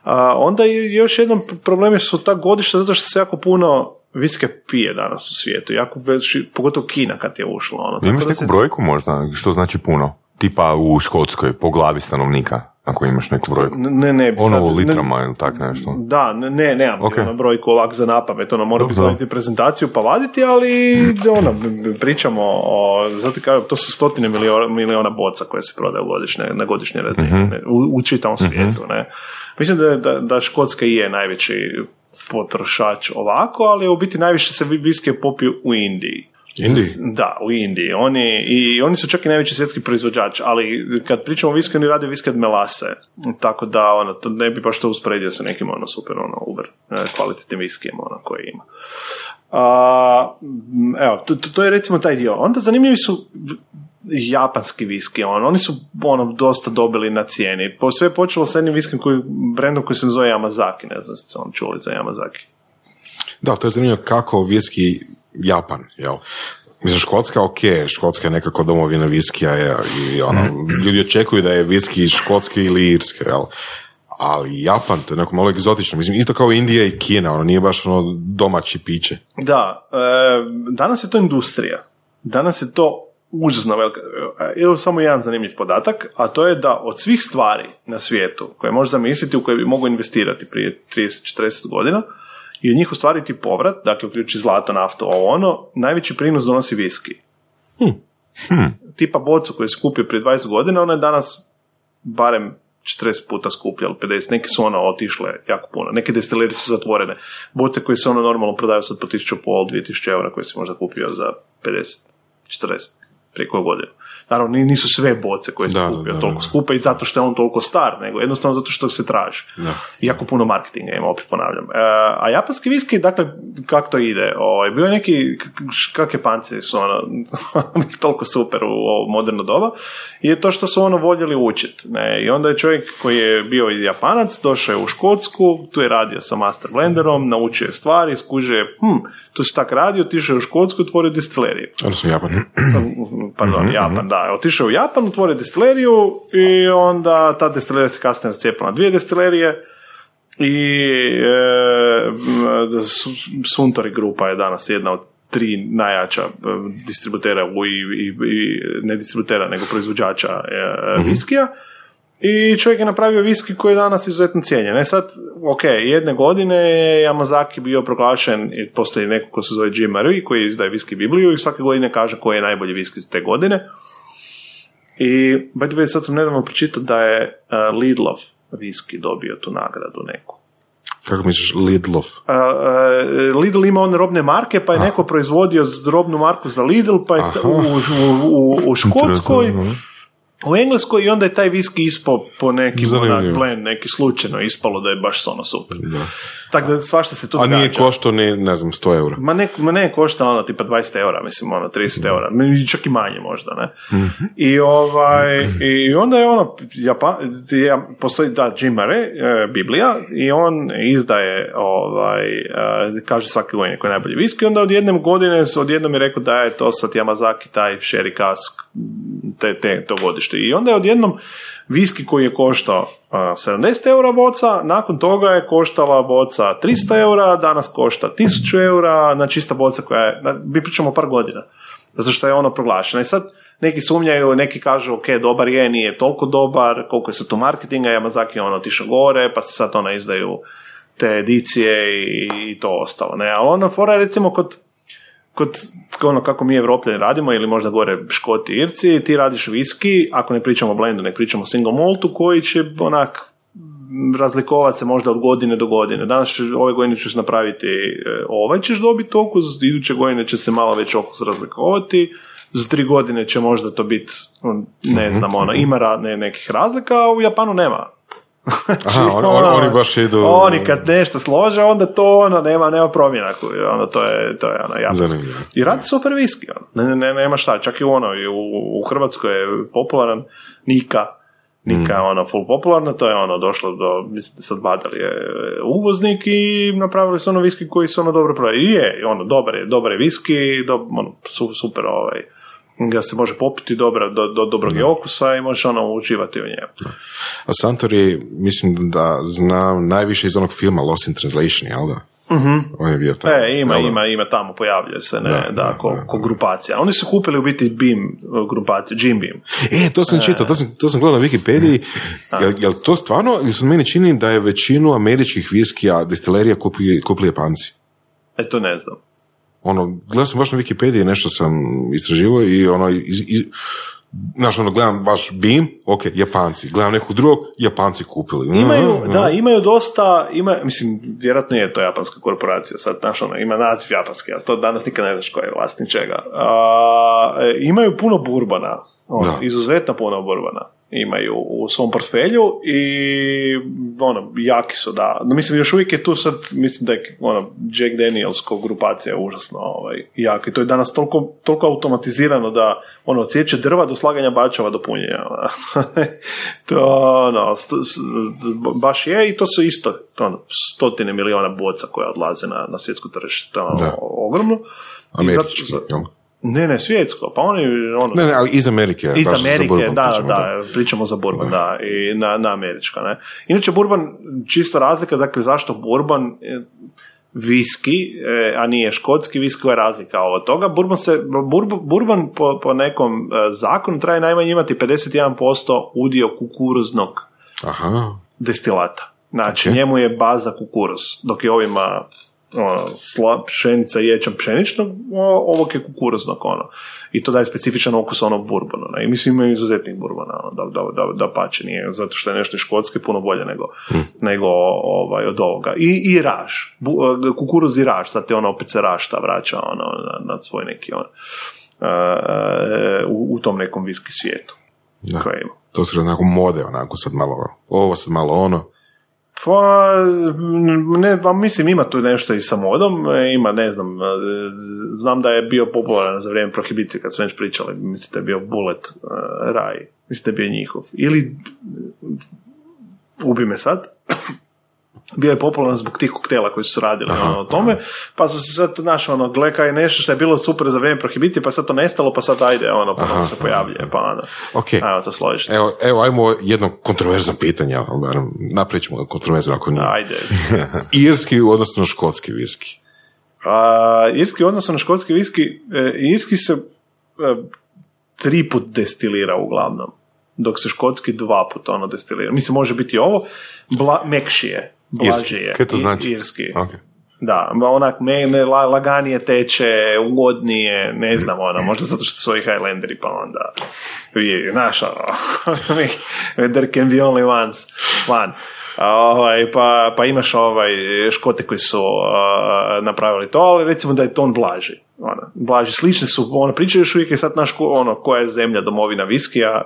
A, onda je još jedan problem je su ta godišta zato što se jako puno viske pije danas u svijetu. Jako veći, pogotovo Kina kad je ušla. Ono.
Imaš neku
se-
brojku možda, što znači puno? Tipa u Škotskoj, po glavi stanovnika, ako imaš neku brojku.
Ne, ne,
Ono
sad-
u
ne-
litrama ili tak nešto.
Da, ne, ne nemam
Ok.
ono brojku ovak za napamet, ono, mora bi staviti prezentaciju pa vaditi, ali ono, pričamo o, zato kažem, to su stotine miliona, miliona boca koje se prodaju godišnje, na godišnje razine,
Mhm.
ne, u, u čitavom svijetu, ne. Mislim da, da, da Škotska i je najveći potrošač ovako, ali u biti najviše se vi- viske popiju u Indiji.
Indiji?
Da, u Indiji. Oni, I oni su čak i najveći svjetski proizvođač, ali kad pričamo o viski, oni rade viski od melase. Tako da, ono, to ne bi baš to usporedio sa nekim, ono, super, ono, uber, e, kvalitetnim viskijem, ono, koji ima. A, evo, to, to, je recimo taj dio. Onda zanimljivi su japanski viski, ono, oni su ono, dosta dobili na cijeni. Po, sve je počelo sa jednim viskim koji, brendom koji se zove Yamazaki, ne znam ste on čuli za Yamazaki.
Da, to je zanimljivo kako viski Japan, jel? Mislim, Škotska, ok, Škotska je nekako domovina viskija je, i ono, ljudi očekuju da je viski iz Škotske ili Irske, jel? Ali Japan, to je neko malo egzotično. Mislim, isto kao Indija i Kina, ono nije baš ono domaći piće.
Da, e, danas je to industrija. Danas je to užasno velika. e, Evo samo jedan zanimljiv podatak, a to je da od svih stvari na svijetu koje možeš zamisliti u koje bi mogu investirati prije 30-40 godina i od njih ostvariti povrat, dakle uključi zlato, naftu, ovo ono, najveći prinos donosi viski. Tipa bocu koju se kupio prije 20 godina, ona je danas barem 40 puta skuplja ili 50, neke su ono otišle jako puno, neke destilerije su zatvorene, boce koje se ono normalno prodaju sad po 1500, 2000 eura koje si možda kupio za 50, 40, prije koje godine. Naravno, ni- nisu sve boce koje
da,
kupio
da,
toliko skupe i zato što je on toliko star, nego jednostavno zato što se traži. Jako puno marketinga ima, opet ponavljam. E, a japanski viski, dakle, kako to ide? Ovaj, bio je neki, kakve panci su ono, toliko super u ovo moderno doba, je to što su ono voljeli učiti. Ne? I onda je čovjek koji je bio i japanac, došao je u Škotsku, tu je radio sa master blenderom, naučio je stvari, skužio je, hm, tu se tak radio, otišao je u Škotsku, otvorio destileriju.
Odnosno Japan.
Pardon, Japan, da. Otišao u Japan, otvorio destileriju i onda ta destilerija se kasnije rascijepila na dvije destilerije i e, Suntory grupa je danas jedna od tri najjača e, distributera u, i, i, i ne distributera, nego proizvođača e, viskija. I čovjek je napravio viski koji je danas izuzetno cijenjen. E sad, ok, jedne godine je Yamazaki bio proglašen, i postoji neko ko se zove Jim Marie, koji izdaje viski Bibliju i svake godine kaže koji je najbolji viski te godine. I, by the way, sad sam nedavno pročitao da je uh, Lidlov viski dobio tu nagradu neku.
Kako misliš, Lidlov?
Uh, uh, Lidl ima one robne marke, pa je neko proizvodio robnu marku za Lidl, pa je t-
Aha.
u, u, u, u Škotskoj. U Engleskoj i onda je taj viski ispao po nekim onak blend, neki slučajno ispalo da je baš ono super. Tako da svašta se tu
A nije
događa.
koštao ni, ne znam, 100 eura.
Ma ne, ma ne košta ono tipa 20 eura, mislim ono 30 eura, čak i manje možda, ne. I ovaj, i onda je ono, Japan, ja, postoji da Jim Murray, e, Biblija, i on izdaje, ovaj, e, kaže svake godine koji je najbolji viski, onda od jedne godine, odjednom je rekao da je to sad Yamazaki, taj sherry cask, te, te, to godište. I onda je odjednom viski koji je koštao a, 70 eura boca, nakon toga je koštala boca 300 eura, danas košta 1000 eura, znači ista boca koja je, mi pričamo par godina, zato što je ono proglašeno. I sad neki sumnjaju, neki kažu, ok, dobar je, nije toliko dobar, koliko je sad tu marketinga, Yamazaki je ono otišao gore, pa se sad ona izdaju te edicije i, to ostalo. Ne, ali ona fora recimo kod kod ono kako mi Evropljani radimo ili možda gore Škoti, Irci, ti radiš viski, ako ne pričamo o blendu, ne pričamo o single maltu koji će onak razlikovati se možda od godine do godine. Danas će, ove godine ćeš napraviti e, ovaj ćeš dobiti okus, iduće godine će se malo već okus razlikovati, za tri godine će možda to biti, ne znam, ono, ima ra- ne, nekih razlika, a u Japanu nema.
Aha, oni, oni, oni baš idu...
Oni kad nešto slože, onda to ono, nema, nema promjena. Ono, to je, to je ono, jasno. I radi super viski. Ono. Ne, ne, ne, nema šta. Čak i ono, i u, u Hrvatskoj je popularan Nika. Nika je ono full popularna, to je ono došlo do, mislim, sad Badel je uvoznik i napravili su ono viski koji su ono dobro prodaju. I je, ono, dobar je, dobar je viski, do, ono, su, super ovaj, ga se može popiti dobra, do, do dobrog je okusa i možeš ono uživati u njemu.
A Santori, mislim da znam najviše iz onog filma Lost in Translation, jel da? On je bio tamo.
E, ima,
jel da?
ima, ima tamo, pojavljuje se, ne,
Da,
da,
da,
ko,
da.
ko grupacija. Oni su kupili u biti BIM grupaciju, Jim Beam.
E, to sam čitao, to sam, to sam gledao na Wikipediji. Jel, jel to stvarno, ili se meni čini da je većinu američkih viskija, destilerija kupili, kupili Japanci?
E, to ne znam.
Ono, gledao sam baš na Wikipediji, nešto sam istraživao i ono, iz, iz, znaš, ono, gledam baš BIM, ok, Japanci, gledam nekog drugog, Japanci kupili.
Imaju,
Aha,
da, imaju dosta, ima, mislim, vjerojatno je to japanska korporacija, sad, znaš, ono, ima naziv japanski, ali to danas nikad ne znaš ko je vlasnik čega. A, e, imaju puno burbana, ono, izuzetno puno burbana imaju u svom portfelju i ono, jaki su, da. No, mislim, još uvijek je tu sad, mislim da je ono, Jack Daniels ko grupacija užasno ovaj, jak i to je danas toliko, toliko automatizirano da ono, od sjeće drva do slaganja bačava do punjenja. ono. to ono, st- baš je i to su isto ono, stotine miliona boca koje odlaze na, na svjetsko tržište. To ono, ogromno.
Američki,
zato-? Ne, ne, svjetsko, pa oni, ono,
Ne, ne, ali iz Amerike.
iz
baš
Amerike,
bourbon
da,
pričamo,
da, pričamo za bourbon, da, i na, na američka, ne. Inače, bourbon, čista razlika, dakle, zašto bourbon, e, viski, e, a nije škotski viski, koja je razlika od toga. Bourbon, se, bourbon, bourbon po, po nekom e, zakonu traje najmanje imati 51% udio kukuruznog
Aha,
destilata. Znači,
Ok.
njemu je baza kukuruz, dok je ovima ono, sla, pšenica i ječam pšeničnog, o- ovog je kukuruznog, ono. I to daje specifičan okus onog bourbona. Ne? I mislim imaju izuzetnih bourbona, ono, da, da, da, da pače nije, zato što je nešto iz Škotske puno bolje nego, nego ovaj, od ovoga. I, i raž, Bu, e, kukuruz i raž, sad te ono opet se rašta vraća ono, na, na svoj neki on, e, u, u tom nekom viski svijetu
da.
ima.
To su onako mode, onako sad malo ovo, sad malo ono.
Pa, ne, pa mislim ima tu nešto i sa modom, e, ima, ne znam, e, znam da je bio popularan za vrijeme prohibicije kad su već pričali, mislim da je bio Bullet uh, Raj, mislim da je bio njihov. Ili, ubi me sad, bio je popularan zbog tih koktela koji su se radili ono, o tome, pa su se sad, znaš, ono, gle kaj je nešto što je bilo super za vrijeme prohibicije, pa sad to nestalo, pa sad ajde, ono, pa
Aha.
se pojavljuje, pa ono,
Ok.
ajmo to složiti.
Evo, evo, ajmo jedno kontroverzno pitanje, napravit ćemo kontroverzno ako nije.
Ajde.
Irski u odnosu na škotski viski.
A, irski odnosno na škotski viski, e, irski se e, tri put destilira uglavnom, dok se škotski dva put ono destilira. Mislim, može biti ovo, bla, mekšije, blažije.
Kaj to
i-
znači?
Irski.
Ok.
Da, onak me, ne, la, laganije teče, ugodnije, ne znam, ono, možda zato što su ovi Highlanderi, pa onda, vi, znaš, ono, there can be only once, one. Ovaj, pa, pa imaš ovaj škote koji su a, napravili to, ali recimo da je to on blaži. Ono, blaži, slične su, ono, pričaju još uvijek je sad naš, ono, koja je zemlja domovina viskija,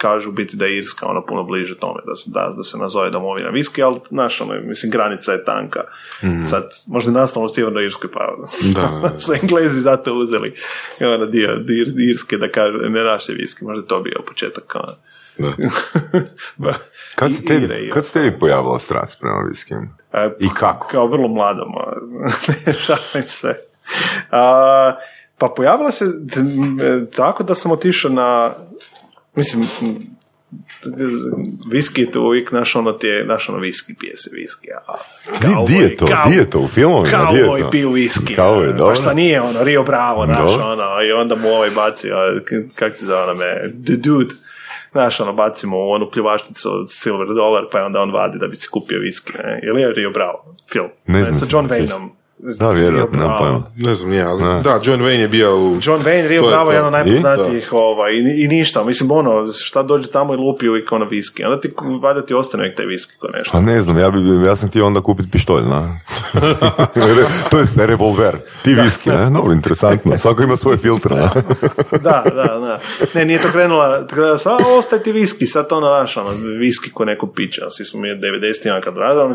kažu biti da je Irska ono puno bliže tome da se, da, da se nazove domovina viski, ali znaš, ono, mislim, granica je tanka. Sad, možda je nastalo u Sjevernoj Irskoj, pa
Da, da, da.
su Englezi zato uzeli ono, dio, dio Irske da kažu ne naše viski, možda to bio početak. Ono.
Da.
Ba-
Kad se
i-
tebi,
Ire i
kad se tebi pojavila strast prema viskijama?
E,
I kako?
Kao vrlo mladom. a, ne šalim se. A, pa pojavila se tako da sam otišao na mislim viski je to uvijek naš ono ti je naš ono viski pije se viski a
Di, di je to?
kao-
Di je to? U filmovima?
kao
je
piju viski
Kao je,
pa šta nije ono Rio Bravo naš
Dobro.
ono i onda mu ovaj bacio k- kak se zove ono me the dude Znaš, ono, bacimo u onu pljuvačnicu od Silver Dollar, pa je onda on vadi da bi se kupio viski. Ne? Ili je Rio Bravo film?
Ne znam
Sa John
ne.
Wayneom.
Da, vjerojatno, nemam pojma.
Ne znam nije, ali
Da.
da, John Wayne je bio u...
John Wayne, Rio Bravo je
to.
jedan od
I?
najpoznatijih ovaj, i, i ništa, mislim ono, šta dođe tamo i lupi uvijek ono viski, onda ti valjda ti ostane uvijek taj viski ko nešto.
Pa ne znam, ja, bi, ja sam htio onda kupiti pištolj, na. to je revolver. Ti viski, ne? Dobro, interesantno. Svako ima svoje filtre, ne?
da, da, da. Ne, nije to krenula, krenula sam, a ostaje ti viski, sad to ono, ono, viski ko neko piće, svi smo mi 90-ima kad radili, ono,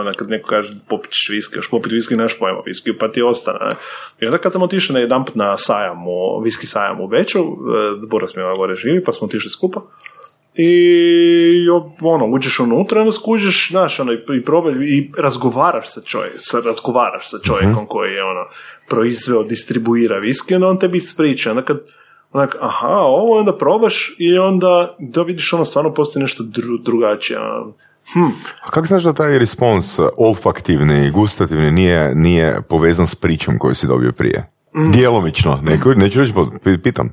ono, kad neko kaže popit ćeš viski, još popit viski, nemaš pojma viski, pa ti ostane, ne. I onda kad sam otišao na jedan na sajam, u, viski sajam u Beču, e, Boras mi je gore živi, pa smo otišli skupa, i ono, uđeš unutra, onda skuđeš, znaš, ono, i, probaj, i razgovaraš sa čovjekom, sa, razgovaraš sa čovjekom koji je, ono, proizveo, distribuira viski, onda on tebi ispriča, onda kad, onak, aha, ovo onda probaš i onda da vidiš ono stvarno postoji nešto dru, drugačije. ono.
A kako znaš da taj respons uh, olfaktivni i gustativni nije, nije povezan s pričom koju si dobio prije? Djelomično, neku, neću reći, pitam.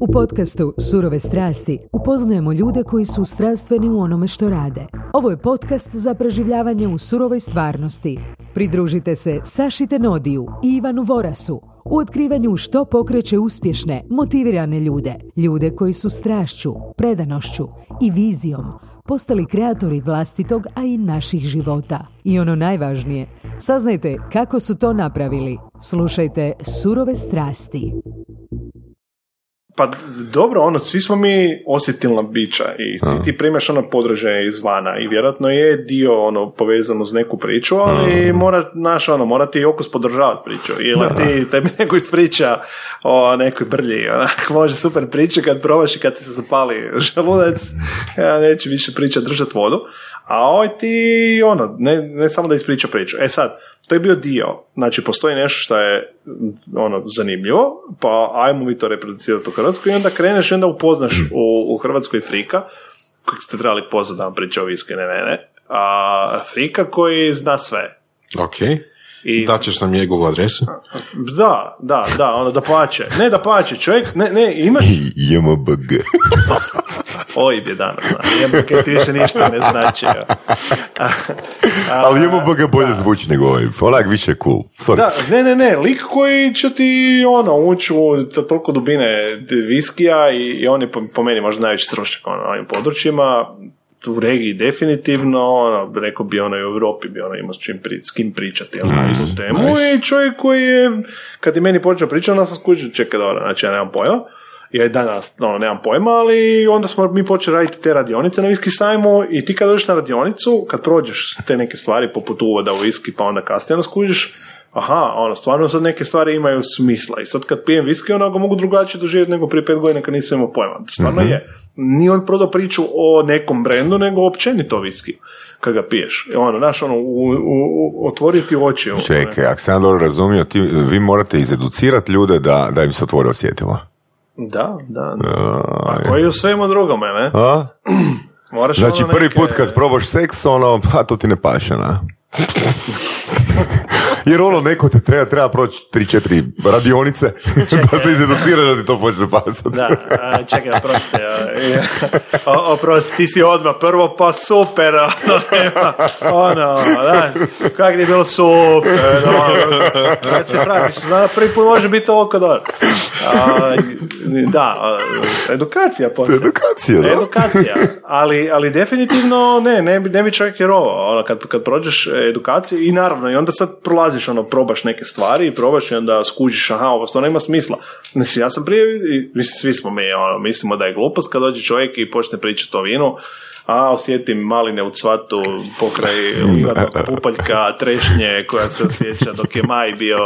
U podcastu Surove strasti upoznajemo ljude koji su strastveni u onome što rade. Ovo je podcast za preživljavanje u surovoj stvarnosti. Pridružite se Saši Tenodiju i Ivanu Vorasu u otkrivanju što pokreće uspješne, motivirane ljude. Ljude koji su strašću, predanošću i vizijom postali kreatori vlastitog, a i naših života. I ono najvažnije, saznajte kako su to napravili. Slušajte Surove strasti.
Pa dobro, ono, svi smo mi osjetilna bića i svi ti primaš ono podražaje izvana i vjerojatno je dio ono povezano uz neku priču, ali mora, naš, ono, mora ti i okus podržavati priču. Ili ti, tebi neko ispriča o nekoj brlji, onak, može super priča kad probaš i kad ti se zapali želudac, ja neću više pričati držati vodu. A ovaj ti, ono, ne, ne samo da ispriča priču. E sad, to je bio dio. Znači, postoji nešto što je ono, zanimljivo, pa ajmo mi to reproducirati u Hrvatskoj i onda kreneš i onda upoznaš u, u Hrvatskoj frika, kojeg ste trebali poznati da vam priča o viske, ne mene, a frika koji zna sve.
Ok.
I,
Daćeš nam njegovu adresu?
da, da, da, ono da plaće. Ne da plaće, čovjek, ne, ne, imaš,
JMBG.
OIB je danas. JMBG ti više ništa ne znači. ja.
Ali JMBG bolje zvuči nego ovaj. Onak više cool. Sorry.
Da, ne, ne, ne, lik koji će ti ono, ući u to- toliko dubine viskija i, i on je po, po meni možda najveći stručnjak ono, na ovim područjima, u regiji definitivno, ono, rekao bi ono i u Europi bi ono imao s, čim pri, s kim pričati ono, istu temu
nice.
i čovjek koji je, kad je meni počeo pričati, onda sam skužio, čekaj dobro, znači ja nemam pojma, ja i danas ono, nemam pojma, ali onda smo mi počeli raditi te radionice na viski sajmu i ti kad dođeš na radionicu, kad prođeš te neke stvari poput uvoda u viski pa onda kasnije onda skužiš, aha, ono, stvarno sad neke stvari imaju smisla i sad kad pijem viski, ono ga mogu drugačije doživjeti nego prije pet godina kad nisam imao pojma. Stvarno je. Nije on prodao priču o nekom brendu, nego općenito viski kad ga piješ. I Ono, znaš, ono, u, u, u- otvoriti oči. ono,
Čekaj, ako sam dobro razumio, ti, vi morate izeducirati ljude da, da im se otvore osjetila.
Da, da. A koji u svemu drugome, ne?
A?
Moraš
Znači
ono
prvi
neke-
put kad probaš seks, ono, pa to ti ne paše, na. Jer ono, neko te treba, treba proći 3-4 radionice da se izeduciraš da ti to počne pasati.
Da, a, čekaj, oprosti. o- Oprosti, ti si odmah prvo, pa super, ono, nema, ono, da, kak je bilo super, ono, kad se pravi, mislim, zna prvi put može biti ovo dobro. A, Da, a, edukacija poslije.
Edukacija, da.
Edukacija, ali, ali definitivno ne, ne bi, ne bi čovjek vjerovao, ono, kad, kad prođeš edukaciju i naravno, i onda sad prolaziš, ono, probaš neke stvari i probaš i onda skužiš, aha, ovo stvarno ima smisla. Znači, ja sam prije, mislim, svi smo mi, ono, mislimo da je glupost kad dođe čovjek i počne pričati o vinu, a osjetim maline u cvatu pokraj pupaljka, trešnje koja se osjeća dok je maj bio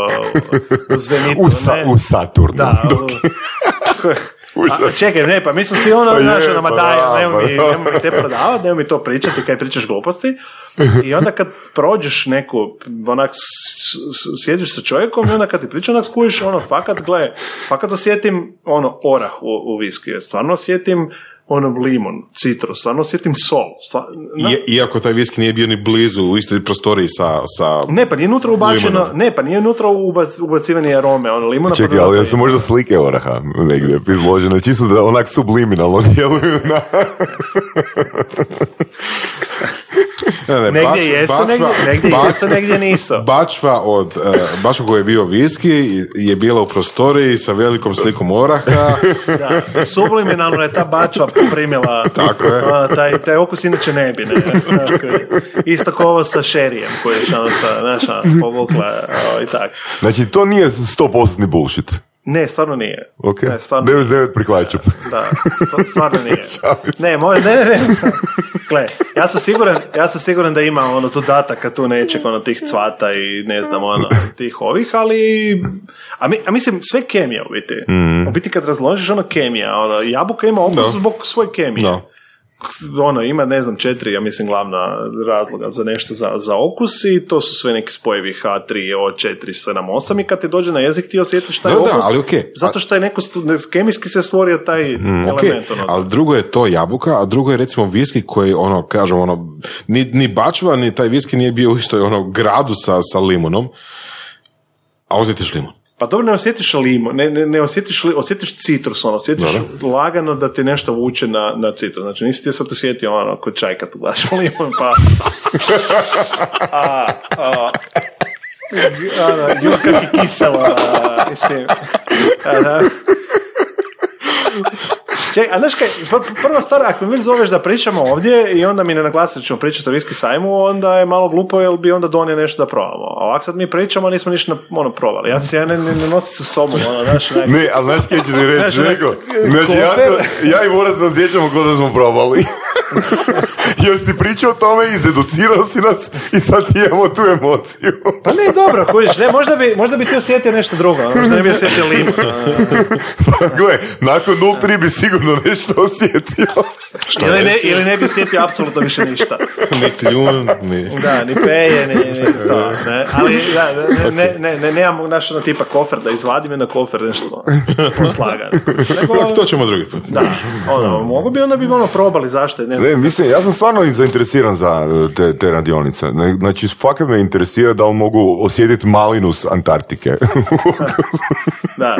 u zenitu.
U, sa,
ne?
u Saturnu.
Da,
Dok-
a, čekaj, ne, pa mi smo svi ono,
Pa
znaš, ono, ma
pa
daj,
da,
nemoj mi,
pa
nemoj mi te prodavati, nemoj mi to pričati kad pričaš gluposti. I onda kad prođeš neku, onak, sjediš sa čovjekom i onda kad ti priča, onak skužiš, ono, fakat, gle, fakat osjetim, ono, orah u, u viski, stvarno osjetim, ono, limon, citrus, stvarno osjetim sol. Stva, na-
I- iako taj viski nije bio ni blizu u istoj prostoriji sa... sa
ne, pa nije unutra ubačeno,
Limonom.
ne, pa nije unutra ubac, ubacivanje arome, ono, limona.
Čekaj,
pa
ali
dodatno
jesu možda slike oraha negdje izložene, čisto da onak subliminalno djeluju na...
Ne, ne,
Negdje
bač-
jesu,
bačva-
negdje, negdje
bač-
jesu, negdje nisu.
Bačva od, uh, bačva koji je bio viski je bila u prostoriji sa velikom slikom oraha.
Da, subliminalno je ta bačva poprimila
Tako je.
a, taj, taj okus inače ne bi, ne. Isto kao ovo sa šerijem koji je ono sa, znaš, ono, povukla a, i tako.
Znači, to nije 100% bullshit.
Ne, stvarno nije.
Ok,
Ne, stvarno,
99 prihvaćam.
da, st- stvarno nije. Ne, može, ne, ne, ne. Gle, ja sam siguran, ja sam siguran da ima ono dodataka tu nečeg, ono tih cvata i ne znam, ono, tih ovih, ali, a, mi, a mislim, sve kemija u biti. U biti kad razložiš, ono kemija, ono, jabuka ima okus
Da.
zbog svoje kemije.
No.
Ono, ima, ne znam, četiri, ja mislim, glavna razloga za nešto za, za okus i to su sve neki spojevi H3, O4, 7, 8 i kad ti dođe na jezik ti osjetiš taj
Da, da,
okus,
ali okej.
zato što je neko, stu- kemijski se stvorio taj
Ok,
element. Ono,
ali drugo je to jabuka, a drugo je recimo viski koji, ono, kažem, ono, ni, ni bačva, ni taj viski nije bio u istoj ono, gradu sa, sa limunom, a osjetiš limun.
Pa dobro, ne osjetiš limu, ne, ne, ne osjetiš, li, osjetiš citrus, ono, osjetiš lagano da ti nešto vuče na, na citrus. Znači, nisi ti sad osjetio ono, kod čaj kad uglaš limon, pa... a, a, ono, kak je kiselo, a, mislim. Ček, a znaš kaj, pr- prva stvar, ako me već zoveš da pričamo ovdje i onda mi ne naglasi da ćemo pričati o viski sajmu, onda je malo glupo jer bi onda donio nešto da probamo. A ovako sad mi pričamo, nismo ništa ono, probali. Ja, ja ne, ne, ne nosim sa sobom, ono, znaš, nek-
Ne, ali znaš kaj ću ti reći? Znači, ja, ja i Vorac se osjećamo kao da smo probali. Jer si pričao o tome, izeducirao si nas i sad imamo tu emociju.
Pa ne, dobro, kužiš, ne, možda bi, možda bi ti osjetio nešto drugo, možda ne bi osjetio limu.
Pa gle, nakon 0-3 bi sigurno nešto osjetio.
Što ili, ne, ili ne bi osjetio apsolutno više ništa.
Ni kljun, ni...
Da, ni peje, ni, ni to. Ne? Ali da, ne, ne, ne, ne, nemam naš ono tipa kofer da izvadim na kofer nešto poslagan. Nego,
To ćemo drugi put.
da, ono, mogu bi onda bi ono probali zašto, ne
Ne,
znam.
mislim, ja sam stvarno zainteresiran za e, te, te radionice. Ne, Znači, fakat me interesira da li mogu osjetiti malinu s Antarktike.
Da,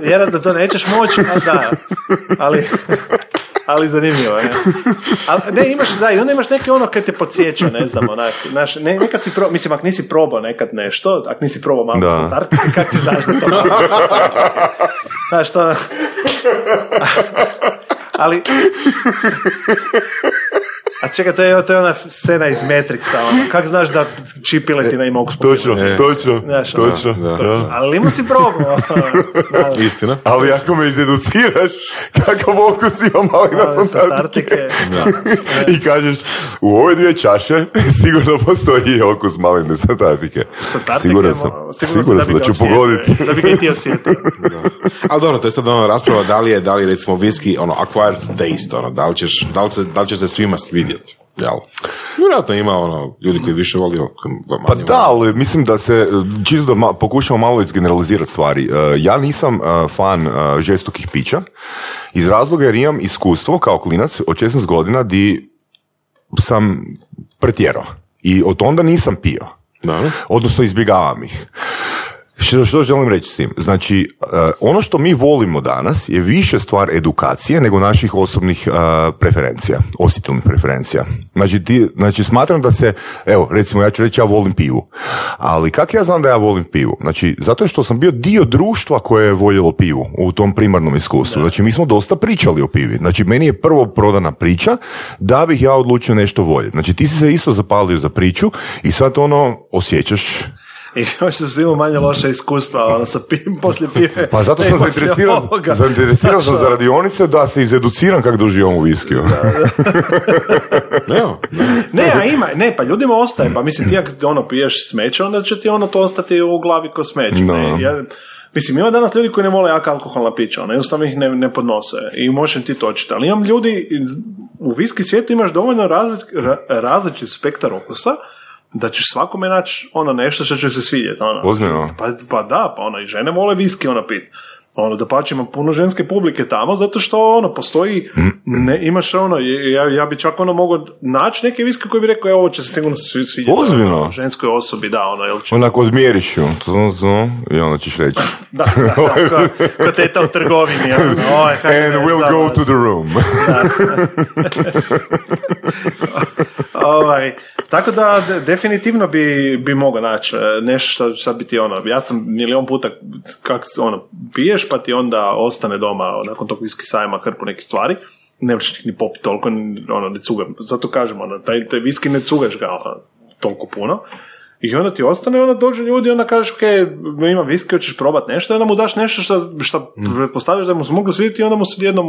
vjerojatno to nećeš moći, ali da, ali, ali zanimljivo je. Ali, ne, imaš, da, i onda imaš neke ono kad te podsjeća, ne znam, onak, znaš, ne, nekad si probao, mislim, ako nisi probao nekad nešto, ako nisi probao malo
Da.
s Antarktike, kako ti znaš da to malo? Znaš, to, ali, a čekaj, to je, to je ona scena iz Matrixa, ono, kako znaš da čipiletina ima ukus
točno,
E.
točno,
Znaš, ono.
točno.
Da,
da.
Ali limu si probao. Da.
Istina.
Ali ako me izeduciraš, kakav okus ima malina
Malo
s
s
Antarktike.
Antarktike.
I kažeš, u ove dvije čaše sigurno postoji okus maline s Antarktike.
Sa Antarktike,
Siguran sam, siguran
sam bi
da
ga
ću pogoditi.
Da bi ga i ti osjetio.
Ali dobro, to je sad ono rasprava da li je, da li recimo whisky ono acquired taste, ono, da li, ćeš, da li, se, da li će se svima svidjeti. Jel? Vjerojatno ima ono, ljudi koji više voli, koji
Pa
manje
da,
voli.
ali mislim da se, čisto da ma, pokušamo malo izgeneralizirati stvari. E, Ja nisam e, fan e, žestokih pića, iz razloga jer imam iskustvo kao klinac od 16 godina di sam pretjerao. I od onda nisam pio.
Dobro.
Odnosno izbjegavam ih. Što, što želim reći s tim? Znači, e, ono što mi volimo danas je više stvar edukacije nego naših osobnih e, preferencija, osjetilnih preferencija. Znači, ti, znači, smatram da se, evo, recimo, ja ću reći ja volim pivu, ali kako ja znam da ja volim pivu? Znači, zato što sam bio dio društva koje je voljelo pivu u tom primarnom iskustvu. Znači, mi smo dosta pričali o pivi. Znači, meni je prvo prodana priča da bih ja odlučio nešto voljeti. Znači, ti si se isto zapalio za priču i sad ono, osjećaš
I još sam imao manje loše iskustva, ono, sa pim, poslije pive.
Pa zato sam zainteresiran, zainteresiran sam za radionice da se izeduciram kako da uživam u viskiju.
Ne, a ima, ne, pa ljudima ostaje, pa mislim ti ako ono piješ smeće, onda će ti ono to ostati u glavi ko smeće. Ne? Ja, mislim, ima danas ljudi koji ne vole jaka alkoholna pića, ono, jednostavno ih ne, ne podnose i možeš ti točiti, ali imam ljudi, u viski svijetu imaš dovoljno različ, ra- različit spektar okusa, da ćeš svakome naći ono nešto što će se svidjeti. Ono.
Ozbiljno?
Pa, pa da, pa ono, i žene vole viski ono pit. Ono, da pače ima puno ženske publike tamo, zato što ono, postoji, ne, imaš ono, ja, ja bi čak ono mogao naći neke viske koji bi rekao, evo, ovo će se sigurno svi- svidjeti.
Ozbiljno?
ono, ženskoj osobi, da, ono, jel će,
Onako odmjeriš ju zum, zum, i onda ćeš reći
da, da, da, ko, ko teta u trgovini, ono, oj, kako
And we'll
znam,
go
ono,
to the room.
Ovaj, tako da de- definitivno bi, bi mogao naći e, nešto što sad biti ono, ja sam milion puta kak ono, piješ pa ti onda ostane doma nakon tog viski sajma hrpu nekih stvari, ne možeš ni popiti toliko, ono, ne cuga, zato kažem, ono, taj, taj viski ne cugaš ga ono, toliko puno, i onda ti ostane, onda dođu ljudi, onda kažeš, ok, ima viski, hoćeš probat nešto, i onda mu daš nešto što, što pretpostavljaš da mu se moglo svidjeti i onda mu se jednom,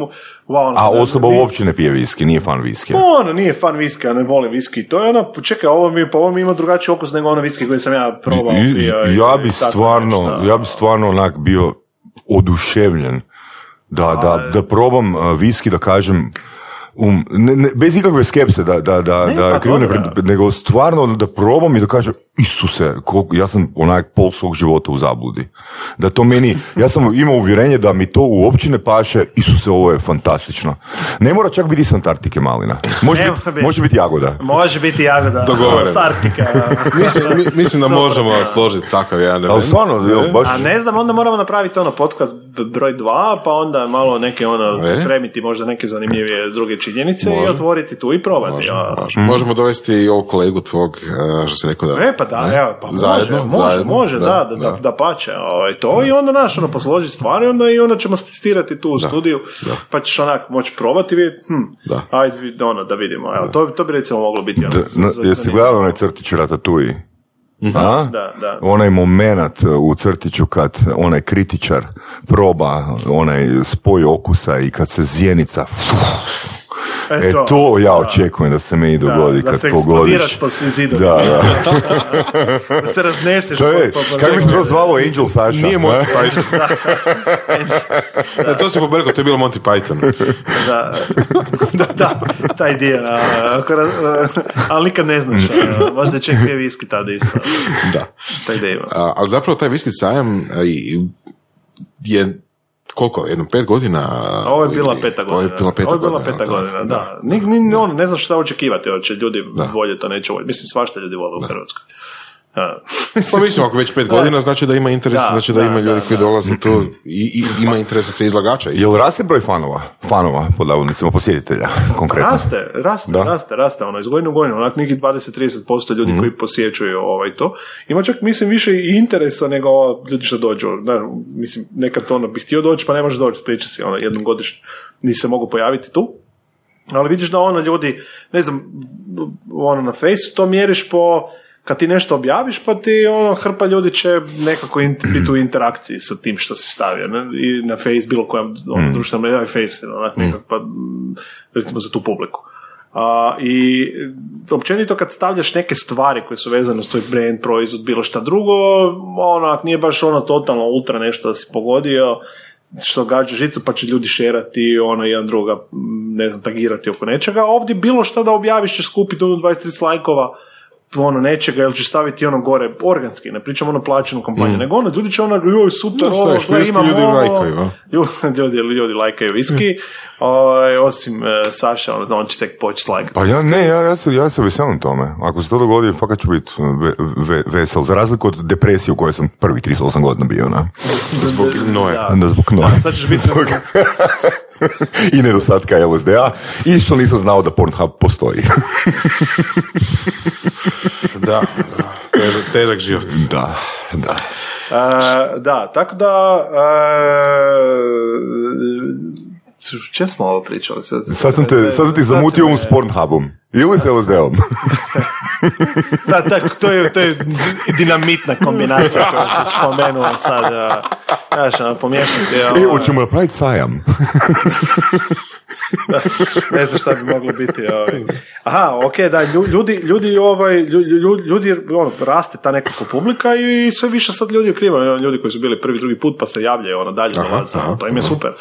wow, ono,
A
ne-
osoba
ni-
uopće ne pije viski, nije fan viski.
ono, nije fan viski, ja ne volim viski. To je ono, čekaj, ovo mi, pa ovo mi ima drugačiji okus nego ono viski koji sam ja probao.
I-
i-
ja bi
i
stvarno,
nešto.
ja bi stvarno onak bio oduševljen da, da, da probam uh, viski, da kažem, um, ne, ne, bez ikakve skepse, da, da, da,
Ne,
da
pa
krivo ne nego stvarno da probam i da kažem, Isuse, koliko, ja sam onak pol svog života u zabludi. Da to meni, ja sam imao uvjerenje da mi to uopće ne paše, Isuse, ovo je fantastično. Ne mora čak biti iz Antarktike malina. Može, biti,
biti.
može biti jagoda.
Može biti jagoda. S Arktika.
Mislim, mi- mislim da možemo složiti takav jedan
Ali stvarno, evo, baš...
A ne znam, onda moramo napraviti ono podcast broj dva, pa onda malo neke ono,
E?
pripremiti možda neke zanimljivije druge činjenice i
Može.
otvoriti tu i probati.
Može, može. Možemo dovesti i ovog kolegu tvog, eh, što si rekao da...
E, pa da,
ne?
evo, pa
Zajedno,
može, može,
zajedno,
može, da, da, da, da pače, ovaj, to i onda naš, ono, posloži stvari, onda i onda ćemo testirati tu u studiju, pa ćeš onak moći probati i vidjeti, hm,
Da.
ajde, ono, da vidimo, evo, to, to bi recimo moglo biti, ono,
Da,
zanimljivo.
gledali onaj crtić Ratatouille? A?
Da, da.
Onaj moment u crtiću kad onaj kritičar proba onaj spoj okusa i kad se zjenica E to ja očekujem da se meni dogodi
da
kad
se
pogodiš.
eksplodiraš po svim zidovima.
Da, da.
da se razneseš.
To je,
po- po- po-
kako bi se to zvalo Angel Saša?
Nije? Monty Python. Da, to si pobrkao, to je bilo Monty Python.
Da, da, da, taj dio. ali nikad ne znaš. a, Možda će pije viski tada isto.
Da.
Taj.
A, ali zapravo taj viski sajam je koliko, jedno pet godina?
Ovo je bila
ili-
peta
Ovo je
godina.
bila peta
je bila
godina,
peta
da,
godina, da. Ni, ni, on, ne znaš šta očekivati, hoće ljudi
Da.
volje to neće voljeti. Mislim, svašta ljudi vole u Hrvatskoj.
Pa mislim, ako već pet godina, znači da ima interes,
Da,
znači da,
da,
ima ljudi
da,
koji
da.
dolaze tu i, i ima interesa se izlagača. isto.
Jel raste broj fanova? Fanova, pod navodnicima, posjetitelja, konkretno.
Raste, raste,
Da.
raste, raste, ono, iz godine u godinu, onak nekih 20-30% ljudi koji posjećuju ovaj to. Ima čak, mislim, više i interesa nego ljudi što dođu. Da, mislim, nekad ono, bi htio doći, pa ne može doći, spriča si, ono, jednom godišnje nisi se mogu pojaviti tu. Ali vidiš da ono ljudi, ne znam, ono na fejsu to mjeriš po kad ti nešto objaviš, pa ti ono, hrpa ljudi će nekako in, biti u interakciji sa tim što si stavio. Ne? I na face, bilo kojem ono, društvenom mrežu, i face, onak nekako, pa, mm, recimo za tu publiku. A, I općenito kad stavljaš neke stvari koje su vezane s tvoj brand, proizvod, bilo šta drugo, onak nije baš ono totalno ultra nešto da si pogodio, što gađa žicu pa će ljudi šerati, ono jedan druga, ne znam, tagirati oko nečega. Ovdje bilo šta da objaviš ćeš skupiti ono 23 lajkova, ono nečega ili će staviti ono gore organski, ne pričam ono plaćenu kampanju, nego ono ljudi će ono, joj super,
No,
ovo,
whisky,
imam
ljudi
ovo.
lajkaju?
Ljudi, ljudi, ljudi lajkaju viski, Ovaj, osim e, Saša, on, on će tek početi lajkati.
Pa ja ne, ja, ja, se, ja se veselim tome. Ako se to dogodi, fakat ću biti ve, ve- vesel. Za razliku od depresije u kojoj sam prvi 38 godina bio, na.
Zbog noja.
Da, zbog noja.
Da, sad ćeš biti
I nedostatka LSD-a. I što nisam znao da Pornhub postoji.
Da, težak, težak život.
da, da.
E, da, tako da... E, čem smo ovo pričali? Sad,
Sad sam, te, sad sam ti zamutio um s Pornhubom. Ili s LSD-om.
Da, da, to je, to je dinamitna kombinacija koju sam spomenuo sad. Znaš, ono, pomiješati.
I
ono,
hoćemo napraviti sajam.
ne znam šta bi moglo biti. Ovaj. Aha, ok, da, lju- ljudi, ljudi, ovaj, lju- lju- ljudi, ono, raste ta nekako publika i sve više sad ljudi okrivaju, ljudi koji su bili prvi, drugi put pa se javljaju, ono, dalje
Aha,
dolaze, ono,
aha,
to im je super.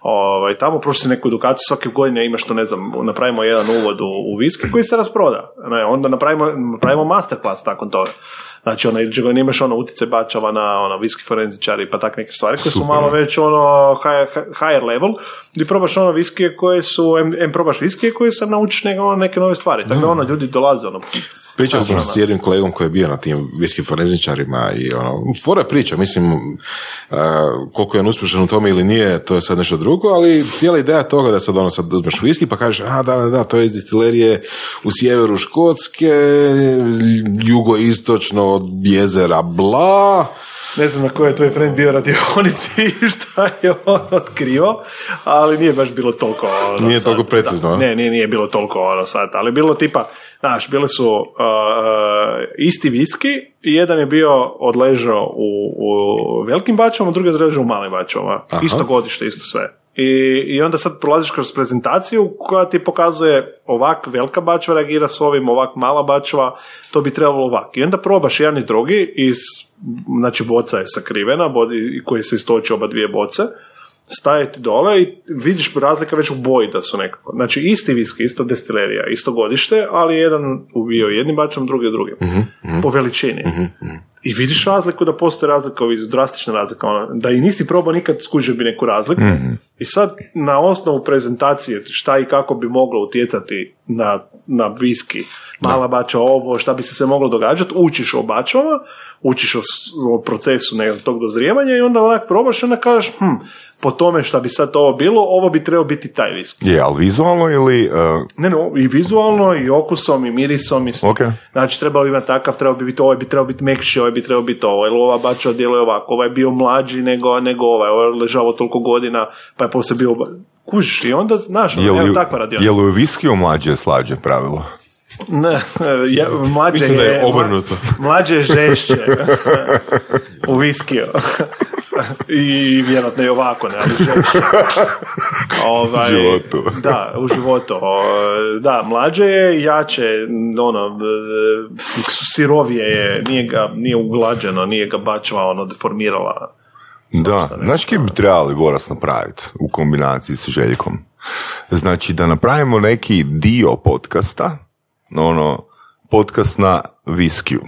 Ovaj, tamo prošli si neku edukaciju, svake godine imaš to, ne znam, napravimo jedan uvod u, u viski koji se rasproda. Ne, onda napravimo, napravimo masterclass nakon toga. Znači, ono, ili čega imaš ono utice bačava na ono, viski forenzičari pa tak neke stvari koje su malo već ono high, higher level, gdje probaš ono viskije koje su, em, em probaš viskije koje se naučiš neke, ono, neke nove stvari. Tako da ono, ljudi dolaze ono,
Pričao sam s jednim kolegom koji je bio na tim viski forenzičarima i ono, fora priča, mislim, a, koliko je on uspješan u tome ili nije, to je sad nešto drugo, ali cijela ideja toga da sad ono sad uzmeš viski pa kažeš, a da, da, da, to je iz distilerije u sjeveru Škotske, jugoistočno od jezera Bla,
ne znam na kojoj je tvoj friend bio radionici i šta je on otkrivo, ali nije baš bilo toliko ono,
Nije
sad,
toliko precizno,
da. Ne, nije, nije bilo toliko ono sad, ali bilo tipa, znaš, bili su uh, uh, isti viski jedan je bio odležao u, u velikim bačama, drugi je odležao u malim bačama.
Aha.
Isto godište, isto sve. I, I onda sad prolaziš kroz prezentaciju koja ti pokazuje ovak velika bačva reagira s ovim, ovak mala bačva, to bi trebalo ovak. I onda probaš jedan i drugi iz, znači boca je sakrivena, koji se istoči oba dvije boce, staviti dole i vidiš razlika već u boji da su nekako. Znači isti viski, ista destilerija, isto godište, ali jedan ubio jednim bačom, drugi drugim. Po veličini. I vidiš razliku da postoji razlika, ovi drastična razlika, ono, da i nisi probao nikad skužio bi neku razliku. I sad na osnovu prezentacije šta i kako bi moglo utjecati na, na viski, mala bača ovo, šta bi se sve moglo događati, učiš o bačama, učiš o, o procesu nekog tog dozrijevanja i onda onak probaš i onda kažeš, hm, po tome šta bi sad ovo bilo, ovo bi trebao biti taj viski.
Je, ali vizualno ili... uh,
Ne, ne, i vizualno, i okusom, i mirisom, i sve.
Ok.
Znači, trebao bi imati takav, trebao bi biti, ovaj bi trebao biti mekši, ovaj bi trebao biti ovo, ili ova bača djeluje ovako, ovaj je bio mlađi nego, nego ovaj, ovaj je ležao toliko godina, pa je poslije bio, kužiš, i onda, znaš,
je
evo
li,
takva radionica.
je li u viskiju mlađe slađe pravilo?
Ne, je, mlađe
Mislim da je obrnuto.
Mlađe je žešće u viskiju. I vjerojatno i ovako, ne, ali. Ovaj,
životu.
Da, u životu. Da, mlađe je, jače, ono, si- sirovije je, nije ga, nije uglađeno, nije ga bačva, ono, deformirala.
Da, znaš kje bi trebali Boras napraviti u kombinaciji s Željkom? Znači da napravimo neki dio podcasta, no ono, podcast na viskiju.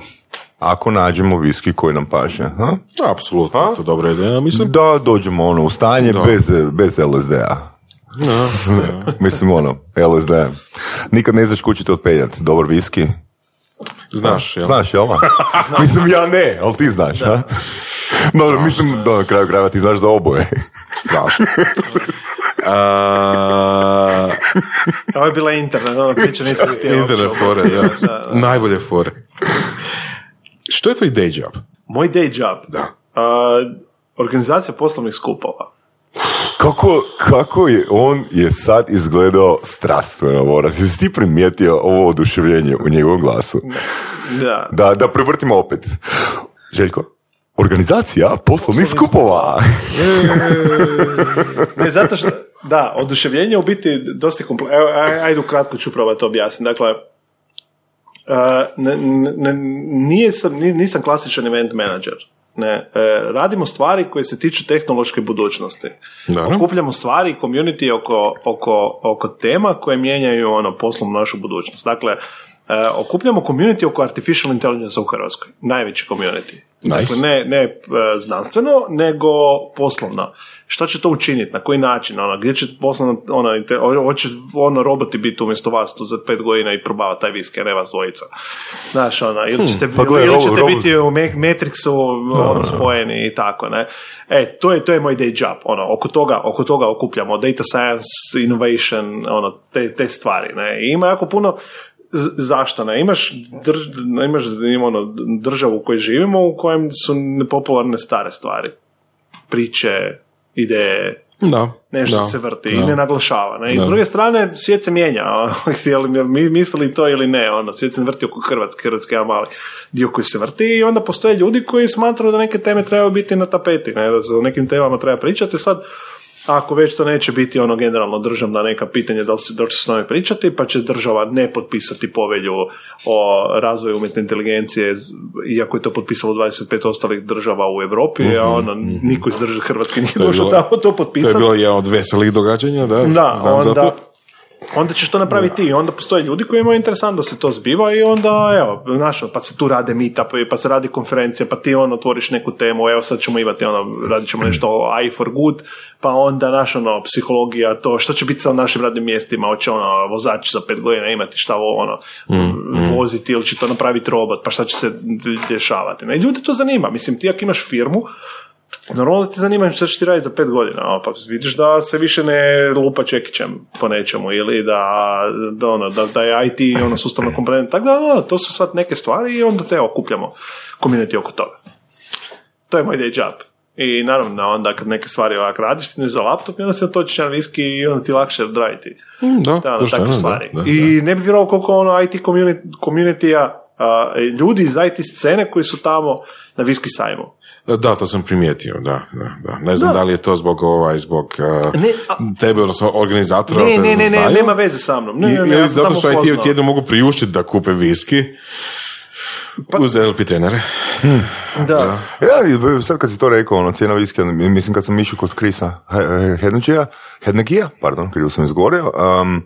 Ako nađemo viski koji nam paše, ha?
Apsolutno, to je dobra ideja, mislim.
Da dođemo ono u stanje
Da.
bez, bez LSD-a.
Da,
Mislim ono, LSD. Nikad ne znaš kući ćete otpeljat. Dobar viski.
Znaš, jel?
Znaš, jel? mislim ja ne, ali ti znaš, ha? Dobro, mislim, da, na kraju krajeva ti znaš za oboje.
Strašno. A,
Ovo je bila internet, ono priča nisam htio
internet fore, da. Najbolje fore. Što je tvoj day job?
Moj day job.
Da.
A, organizacija poslovnih skupova.
Kako, kako je on je sad izgledao strastveno, Boras? Jesi ti primijetio ovo oduševljenje u njegovom glasu?
Da.
Da, da prevrtimo opet. Željko? Organizacija poslovnih skupova.
Ne, zato što, da, oduševljenje u biti dosta kompleksno. Evo, aj- ajde ukratko ću probati to objasniti. Dakle, uh, ne, ne- nije sam, ni- nisam klasičan event manager. Ne, e, radimo stvari koje se tiču tehnološke budućnosti.
Dobro.
Okupljamo stvari i community oko, oko, oko tema koje mijenjaju ono poslovnu našu budućnost. Dakle, e, okupljamo community oko artificial intelligence u Hrvatskoj. Najveći community. Dakle, ne, ne e, znanstveno, nego poslovno. Što će to učiniti, na koji način, ono, gdje će poslovno, ono, hoće ono roboti biti umjesto vas tu za pet godina i probavati taj viski, a ne vas dvojica. Znaš, ono, ili ćete,
pa gle,
ili ćete
robot-
biti u Matrixu ono, spojeni i tako, ne. E, to je, to je moj day job, ono, oko toga, oko toga okupljamo, data science, innovation, ono, te, te stvari, ne. I ima jako puno, zašto ne? Imaš, drž, imaš ima ono, državu u kojoj živimo u kojem su nepopularne stare stvari. Priče, ideje,
Da.
nešto
da,
se vrti
da.
i ne naglašava. Ne? I s druge strane, svijet se mijenja. Htjeli mi- mi mislili to ili ne. Ono, svijet se vrti oko Hrvatske. Hrvatske je mali dio koji se vrti i onda postoje ljudi koji smatraju da neke teme trebaju biti na tapeti. Ne? Da se o nekim temama treba pričati. Sad, ako već to neće biti ono generalno državna neka pitanja da li se se s njome pričati, pa će država ne potpisati povelju o razvoju umjetne inteligencije, iako je to potpisalo 25 ostalih država u Europi, a ono, niko iz države Hrvatske nije
Mhm,
došao tamo to
To je
potpisati.
bilo jedan od veselih događanja, da.
Da,
znam
onda,
to.
Onda ćeš to napraviti ti. I onda postoje ljudi koji imaju interesant da se to zbiva i onda, evo, znaš, pa se tu rade meetupovi, pa se radi konferencija, pa ti on otvoriš neku temu, evo sad ćemo imati, ono, radit ćemo nešto o I for good, pa onda, naš, ono, psihologija, to, što će biti sa našim radnim mjestima, hoće, ono, vozač za pet godina imati šta, ono, voziti ili će to napraviti robot, pa šta će se dešavati. Ne, ljudi to zanima. Mislim, ti ako imaš firmu, Normalno da ti zanima šta će ti raditi za pet godina, a, pa vidiš da se više ne lupa čekićem po nečemu ili da, da, ono, da, da je IT ono, sustavno komponent. Tako da, ono, to su sad neke stvari i onda te okupljamo community oko toga. To je moj day job. I naravno, onda kad neke stvari ovak radiš, ti ne za laptop i onda se točiš na viski i onda ti lakše odraditi
Mm, Da,
da, ono, takve stvari.
da, da.
I ne bi vjerovao koliko ono IT community, community-a, a, ljudi iz IT scene koji su tamo na viski sajmu.
Da, to sam primijetio, da, da, da. Ne znam
Da.
da, li je to zbog ovaj, zbog uh,
Ne, a-
tebe, odnosno organizatora.
Ne,
da
ne, ne, ne, nema veze sa mnom. Ne,
I-
ne, ne, ja
zato što. IT-evci jedno mogu priuštiti da kupe viski
Pa-
uz NLP trenere.
Da.
Ja, sad kad si to rekao, ono, cijena viskija, mislim kad sam išao kod Krisa Hednegija, Hednegija, pardon, krivo sam izgovorio, um,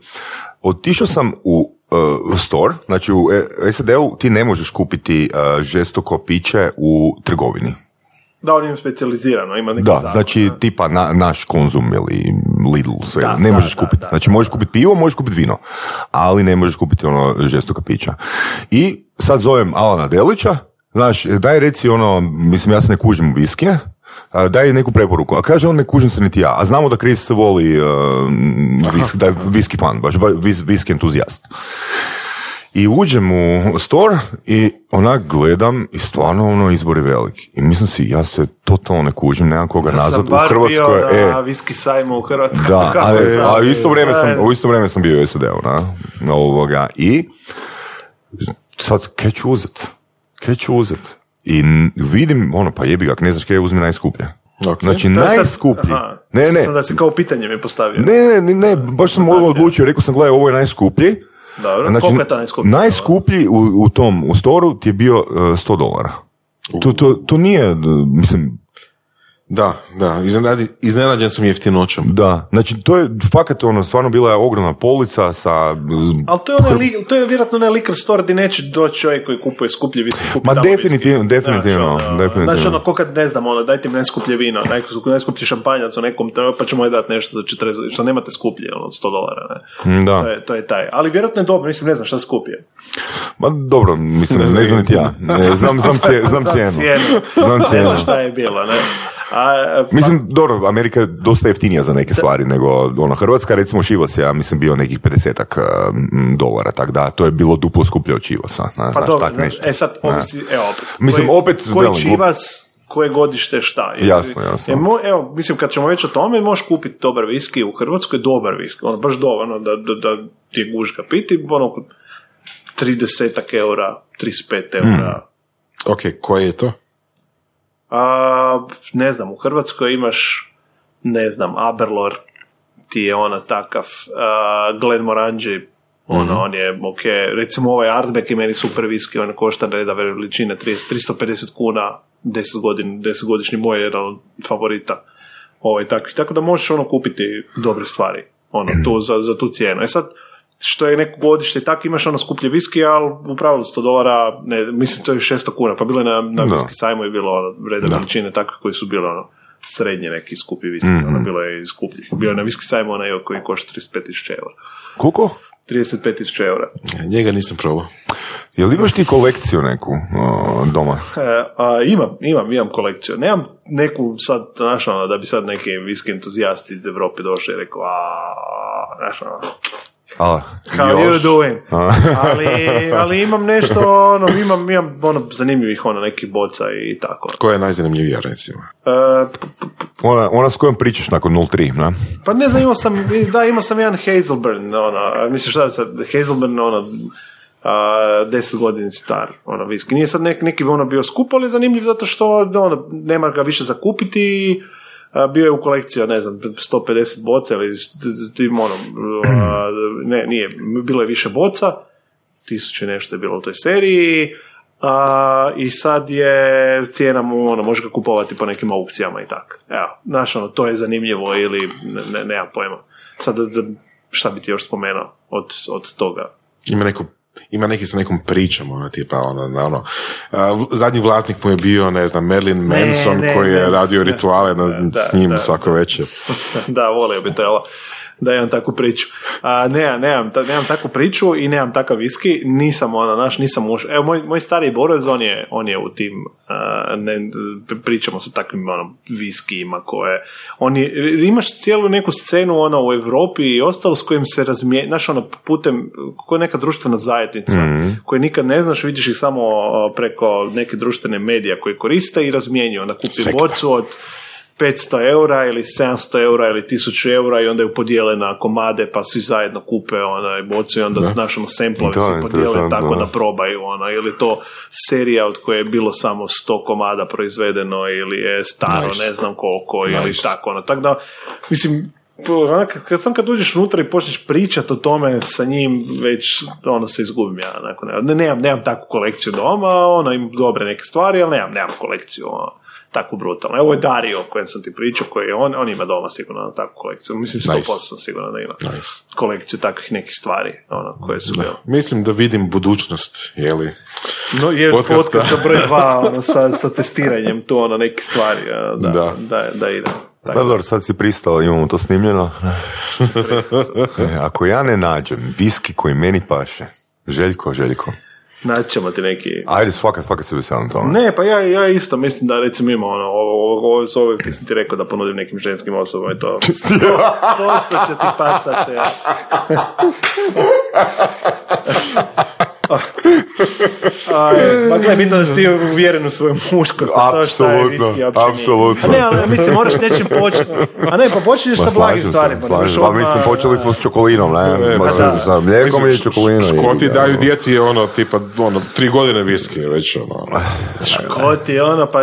otišao sam u uh, store, znači u e- SAD-u ti ne možeš kupiti uh, žestoko piće u trgovini.
Da, on im specijalizirano, ima neki
Da,
zakon,
znači
da.
tipa na, naš konzum ili Lidl, sve,
Da,
ne
da,
možeš kupiti. znači možeš kupiti pivo, možeš kupiti vino, ali ne možeš kupiti ono žestoka pića. I sad zovem Alana Delića, znaš, daj reci ono, mislim ja se ne kužim u viskije, a, daj neku preporuku. A kaže on ne kužim se niti ja. A znamo da Chris voli uh, vis- da je viski fan, baš ba- vis, viski entuzijast. I uđem u store i onak gledam i stvarno ono izbor je velik. I mislim si, ja se totalno ne kužim, nemam koga
Ja
nazvat u
bar
Hrvatskoj.
bio na
e,
viski sajmu u Hrvatskoj.
da, ali, a u isto vrijeme sam, u isto vrijeme sam bio u SAD-u, na, na ovoga. I sad, kaj ću uzet? Kaj ću uzet? I vidim, ono, pa jebi ga, ne znaš kaj uzmi najskuplje.
Ok.
Znači,
sad-
najskuplji.
Aha,
Ne, ne,
sam da si kao pitanje mi postavio.
ne, ne, ne, baš sam ovo odlučio, rekao sam, gledaj, ovo je najskuplji.
Dobro,
Znači,
koliko je to najskuplji?
Najskuplji u, u tom, u storu ti je bio uh, 100 dolara. To, to, to nije, uh, mislim,
Da, da, iznenadi- iznenađen sam jeftinoćom.
da, znači to je fakat ono, stvarno bila je ogromna polica sa...
Ali to je, onaj li, to je vjerojatno onaj liquor store gdje neće doći čovjek koji kupuje skuplje viski. kupi
Ma definitivno,
viski.
definitivno,
Znači, ono,
definitivno.
Znači ono, ko kad ne znam, ono, dajte mi najskuplje vino, najskuplji, najskuplji šampanjac u nekom, pa ćemo je dati nešto za 40, što nemate skuplje, ono, od 100 dolara, ne.
Da.
To je, to je taj. Ali vjerojatno je dobro, mislim, ne znam šta skuplje.
Ma dobro, mislim, ne, znam niti ja. Ne, znam, znam, cije- znam cijenu.
cijenu.
Znam
Ne
cijenu.
znam šta je bilo, ne. A, pa-
Mislim, dobro, Amerika je dosta jeftinija za neke stvari nego ono, Hrvatska, recimo Šivos je, ja mislim, bio nekih 50 dolara, tak da, to je bilo duplo skuplje od Šivosa. na-
Pa
znaš,
dobro,
tak
znaš,
nešto.
e sad, ovisi, evo opet.
Mislim,
koji,
opet,
Koji
velim,
čivas, koje godište šta. Jer-
Jasno, jasno.
jer mo- evo, mislim, kad ćemo već o tome, možeš kupiti dobar viski u Hrvatskoj, dobar viski, ono, baš dovoljno da, da, da ti je gužga piti, ono, oko 30 eura, 35 eura.
Ok, koje je to?
A, ne znam, u Hrvatskoj imaš, ne znam, Aberlor, ti je ona takav, uh, Glenmorangie, ono, on je, ok, recimo ovaj Artback je meni super viski, on košta reda veličine 30, 350 kuna, 10 godin, 10 godišnji moj je jedan od favorita. Ovaj, tako, tako da možeš ono kupiti dobre stvari, ono, tu, za, za tu cijenu. E sad, što je neko godište i tako imaš ono skuplje viski, ali u pravilu 100 dolara, ne, mislim to je 600 kuna, pa bilo je na, na
Da.
viski sajmu je bilo ono, reda veličine takve koji su bile ono, srednje neki skupi viski, ono, bilo je i skupljih. Bilo je na viski sajmu onaj koji košta 35.000 eura.
Koliko?
35.000 eura.
Njega nisam probao.
Jel imaš ti kolekciju neku o, doma?
E, a, imam, imam, imam kolekciju. Nemam neku sad, znaš, ono, da bi sad neki viski entuzijasti iz Europe došli i rekao, a, znaš, ono,
A,
how you doing? Ali, ali imam nešto, ono, imam, imam ono, zanimljivih, ono, nekih boca i tako.
Koja je najzanimljivija, recimo?
E, p- p-
Ona, ona s kojom pričaš nakon 03, na?
pa ne znam, imao sam, da, imao sam jedan Hazelburn, ono, mislim šta sad, Hazelburn, ono, a, deset godina star, ono, viski. Nije sad nek, neki ono bio skup, ali zanimljiv zato što, ono, nema ga više za kupiti, a, bio je u kolekciji, ne znam, 150 boca ili tim, ono, ne, nije, bilo je više boca, tisuće nešto je bilo u toj seriji, a, i sad je cijena mu, ono, može ga kupovati po nekim aukcijama i tako. Evo, znaš, ono, to je zanimljivo ili, ne, ne, nemam pojma. Sad, da, šta bi ti još spomenuo od, od toga?
Ima neko ima neki sa nekom pričom, ono, tipa, ono, na ono, zadnji vlasnik mu je bio, ne znam, Merlin Manson,
ne,
koji je
ne.
radio rituale na,
Da,
s njim
da,
svako večer.
da, volio bi to? Da imam takvu priču. A, ne, nemam, ta- nemam takvu priču i nemam takav viski, nisam ona, naš, nisam ušao. Evo, moj, moj stariji borac, on je, on je u tim, a, ne, pričamo sa takvim ono, viskijima koje, on je, imaš cijelu neku scenu ono, u Europi i ostalo s kojim se razmije, znaš, ono, putem, koja neka društvena zajednica, koje nikad ne znaš, vidiš ih samo preko neke društvene medija koje koriste i razmjenjuju, onda kupi
Sekta.
bocu od 500 eura ili 700 eura ili 1000 eura i onda ju podijele na komade pa svi zajedno kupe onaj bocu i onda znaš ono semplovi
Da,
se podijele tako
da.
da probaju ono ili to serija od koje je bilo samo 100 komada proizvedeno ili je staro
Nice.
ne znam koliko ili
Nice.
tako ono tako da mislim onak, kad sam kad uđeš unutra i počneš pričati o tome sa njim, već ono se izgubim ja. Onako, ne, nemam, nemam takvu kolekciju doma, ono, imam dobre neke stvari, ali nemam, nemam kolekciju ono, takvu brutalnu. Evo je Dario o kojem sam ti pričao, koji je, on, on ima doma sigurno takvu kolekciju. Mislim, 100%
Nice.
sam sigurno da ima
Nice.
kolekciju takvih nekih stvari, ono, koje su bile.
Mislim da vidim budućnost, jeli?
No, je
Podcasta.
podcast broj dva, ono, sa, sa testiranjem tu, ono, neke stvari, a, da, da,
Da.
da, ide.
Pa
Tako.
dobro, sad si pristao, imamo to snimljeno. E, Ako ja ne nađem viski koji meni paše, Željko, Željko,
Naći ćemo ti neki...
ajde fakat, fakat se veselim tome.
Ne, pa ja, ja isto mislim da recimo ima ono, ovo, ovo, ovo, ovo sam ti rekao da ponudim nekim ženskim osobama i to, posto će ti pasati. A, pa gle, bitno da si ti uvjeren u svoju muškost, a to je
Apsolutno,
viski
apsolutno.
A ne, ali mislim, moraš nečim početi. A ne, pa počinješ sa blagim stvarima.
Pa mislim, počeli smo s čokolinom, ne? Ma,
pa
sa,
da.
sa mlijekom
Mislim,
i čokolinom.
Škoti daju djeci je ono, tipa, ono, tri godine viski već, ono.
Škoti ono, pa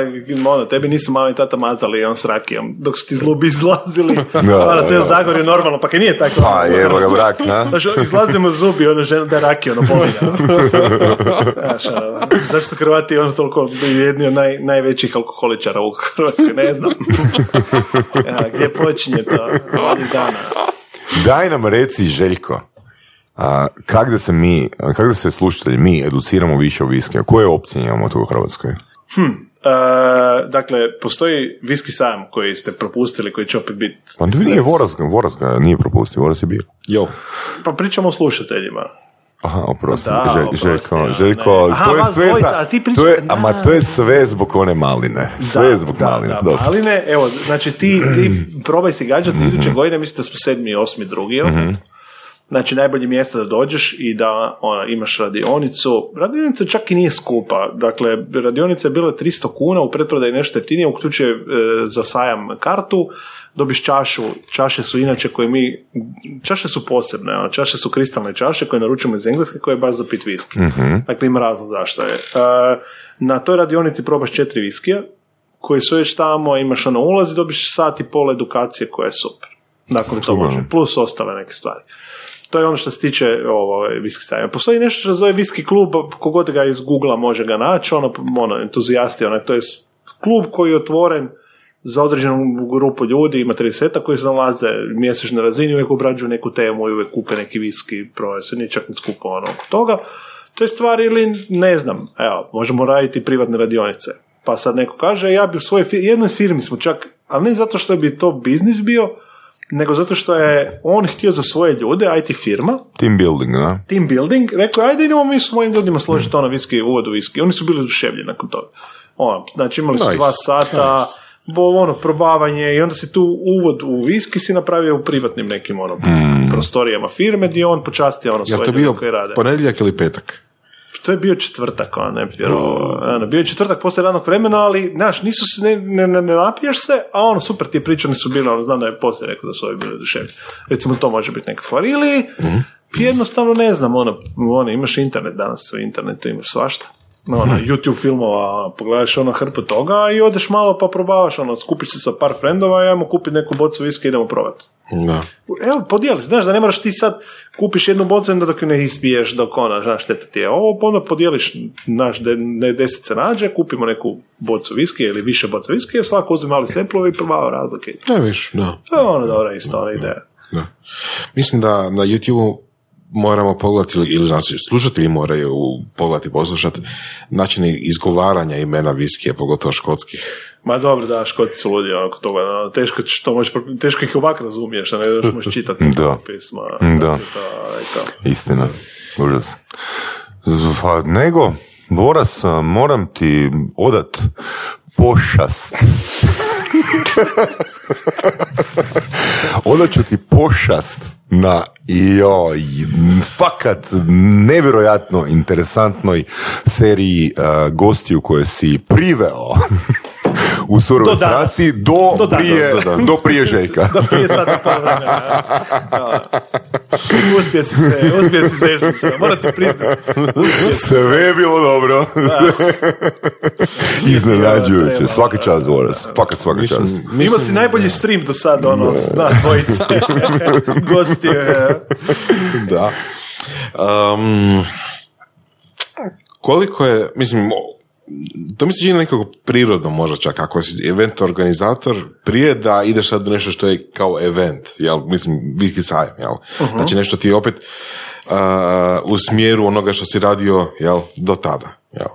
ono, tebi nisu mama i tata mazali on s rakijom, dok su ti zlubi izlazili.
Da,
ono, to je u Zagorju normalno, pa kaj nije tako.
Pa, evo ga brak, na?
Znaš, izlazimo zubi, ono žena da rakiju, ono pominja. Znaš, zašto su Hrvati ono toliko jedni od naj, najvećih alkoholičara u Hrvatskoj, ne znam. Ja, gdje počinje to? Ovdje dana.
Daj nam reci, Željko, a, kak da se mi, kak da se slušatelji, mi educiramo više o viskiju? Koje opcije imamo tu u Hrvatskoj?
E, dakle, postoji viski sajam koji ste propustili, koji će opet biti...
Pa nije Voras, ga- Voras ga nije propustio, Voras je bio.
Jo.
Pa pričamo o slušateljima.
Aha, oprosti,
Da,
Želj-
oprosti,
Željko,
ja,
Željko.
Aha,
to je sve
dvojica,
za-
a ti priča-
to je,
da.
ama to je sve zbog one maline, sve
Da,
zbog
da,
maline.
Da,
dobro.
maline, evo, znači ti, ti probaj si gađati iduće godine, mislim da smo sedmi i osmi drugi, jel? Znači, najbolje mjesto da dođeš i da ona, imaš radionicu. Radionica čak i nije skupa. Dakle, radionica je bila 300 kuna, u pretprodaji nešto jeftinije, uključuje e, za sajam kartu, dobiš čašu, čaše su inače koje mi, čaše su posebne, a čaše su kristalne čaše koje naručujemo iz Engleske koje je baš za pit viski. Dakle, ima razlog zašto je. E, na toj radionici probaš četiri viskija, koji su već tamo, imaš ono ulaz i dobiš sat i pol edukacije koja je super. Dakle, to može. Plus ostale neke stvari. To je ono što se tiče ovo, viski sajma. Postoji nešto što se zove viski klub, kogod ga iz Google može ga naći, ono, ono entuzijasti, onak, to je klub koji je otvoren za određenu grupu ljudi, ima 30 koji se nalaze mjesečne razini, uvijek obrađuju neku temu i uvijek kupe neki viski, proje se, nije čak ni skupo ono oko toga. To je stvar ili, ne znam, evo, možemo raditi privatne radionice. Pa sad neko kaže, ja bi u svojoj fi- jednoj firmi smo čak, ali ne zato što bi to biznis bio, nego zato što je on htio za svoje ljude, IT firma,
Team building, da?
team building, rekao ajde idemo mi s mojim ljudima složiti ono viski, uvod u viski. Oni su bili oduševljeni nakon toga. Ono, znači imali su
Nice,
dva sata, bo, ono, probavanje i onda si tu uvod u viski si napravio u privatnim nekim ono, prostorijama firme gdje on počastio ono svoje ljude koji rade.
ponedjeljak ili petak?
To je bio četvrtak, ono, ne bi vjerovao. Ono, bio je četvrtak poslije radnog vremena, ali, znaš, nisu se, ne, ne, ne, ne napiješ se, a ono, super ti oni su bili, ono, znam da je poslije rekao da su ovi bili oduševljeni. Recimo, to može biti neka stvar. Ili, jednostavno, ne znam, ono, ono, imaš internet danas, u internetu imaš svašta. No, ono, YouTube filmova, pogledaš ono hrpu toga i odeš malo pa probavaš, ono, skupiš se sa par frendova i ajmo kupiti neku bocu viske i idemo probati.
Da.
Evo, podijeliš, znaš, da ne moraš ti sad kupiš jednu bocu onda dok ju ne ispiješ, dok ona, znaš, šteta ti je ovo, pa onda podijeliš, znaš, de, ne deset se nađe, kupimo neku bocu viske ili više boca viske, svako uzme mali semplove i probava razlike.
Ne viš, da.
To je ono dobra isto, ona ideja.
da. Mislim da na YouTube moramo pogledati, ili, znači, slušatelji moraju pogledati, poslušati načini izgovaranja imena viskija, pogotovo škotskih.
Ma dobro, da, škoti su ludi oko toga, ono, teško, ćeš to možeš, teško ih ovak razumiješ, a ne da možeš čitati
Da.
pisma.
Da.
I.
Istina, užas. Pa nego, Boras, moram ti odat pošast. Odat ću ti pošast na joj, fakat nevjerojatno interesantnoj seriji a, gostiju koje si priveo u surovoj
Do
strasti do,
Do
prije, do prije Željka.
Da, prije sata i pol vremena. Da. Uspije si se, uspije si zesnuti, morate priznati. Se.
Sve je bilo dobro. Iznenađujuće. Svaki čas, Boras. Fakat svaki čas.
Imao si najbolji stream do sad, ono, od na dvojice. Gosti. e,
Da. Um, koliko je, mislim, to mi se čini nekako prirodno možda čak, ako si event organizator, prije da ideš sad nešto što je kao event, jel, mislim, viski sajam, jel, znači nešto ti je opet uh, u smjeru onoga što si radio, jel, do tada, jel.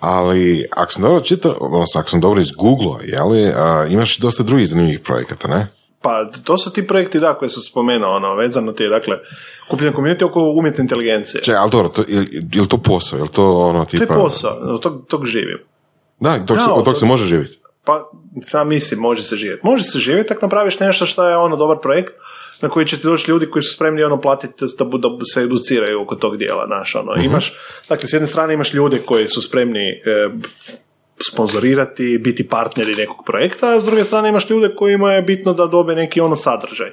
Ali, ako sam dobro čitao, odnosno, ako sam dobro izgooglao, jel, uh, imaš dosta drugih zanimljivih projekata, ne?
Pa, to su ti projekti, da, koje sam spomenuo, ono, vezano ti je, dakle, kupljen community oko umjetne inteligencije.
Če, ali dobro, to, je, je li to posao, je to ono
To
tipa...
je posao, od tog, tog živim.
Da, dok, se,
Da,
od tog
to-
se može živjeti.
Pa, šta mislim, može se živjeti. Može se živjeti ako napraviš nešto što je ono dobar projekt, na koji će ti doći ljudi koji su spremni ono platiti da, da se educiraju oko tog dijela, znaš, ono. Imaš, dakle, s jedne strane imaš ljude koji su spremni e, sponzorirati, biti partneri nekog projekta, a s druge strane imaš ljude kojima je bitno da dobe neki ono sadržaj.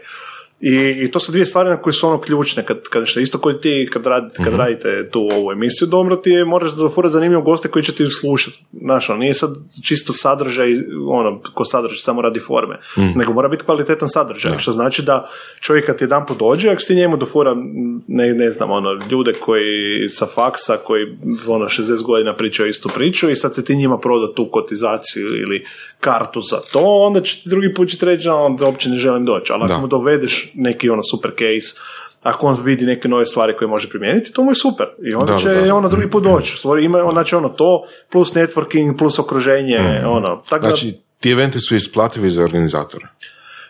I, I to su dvije stvari na koje su ono ključne, kad, kad što isto koji ti kad, rad, kad radite tu ovu emisiju, dobro ti je, moraš da fura zanimljivo goste koji će ti slušati. Znaš, ono, nije sad čisto sadržaj, ono, ko sadržaj samo radi forme, nego mora biti kvalitetan sadržaj, što znači da čovjek kad jedan put dođe, ako ti njemu dofura, ne, ne znam, ono, ljude koji sa faksa, koji ono, 60 godina pričaju istu priču i sad se ti njima proda tu kotizaciju ili kartu za to, onda će ti drugi put će ti reći, "A, da uopće ne želim doći, ali ako
Da.
mu dovedeš neki ono super case, ako on vidi neke nove stvari koje može primijeniti, to mu je super. I onda
Da,
će
da.
ono drugi put doći. Stvori, ima, znači ono to, plus networking, plus okruženje, ono. Tako da-
Znači, ti eventi su isplativi za organizatore.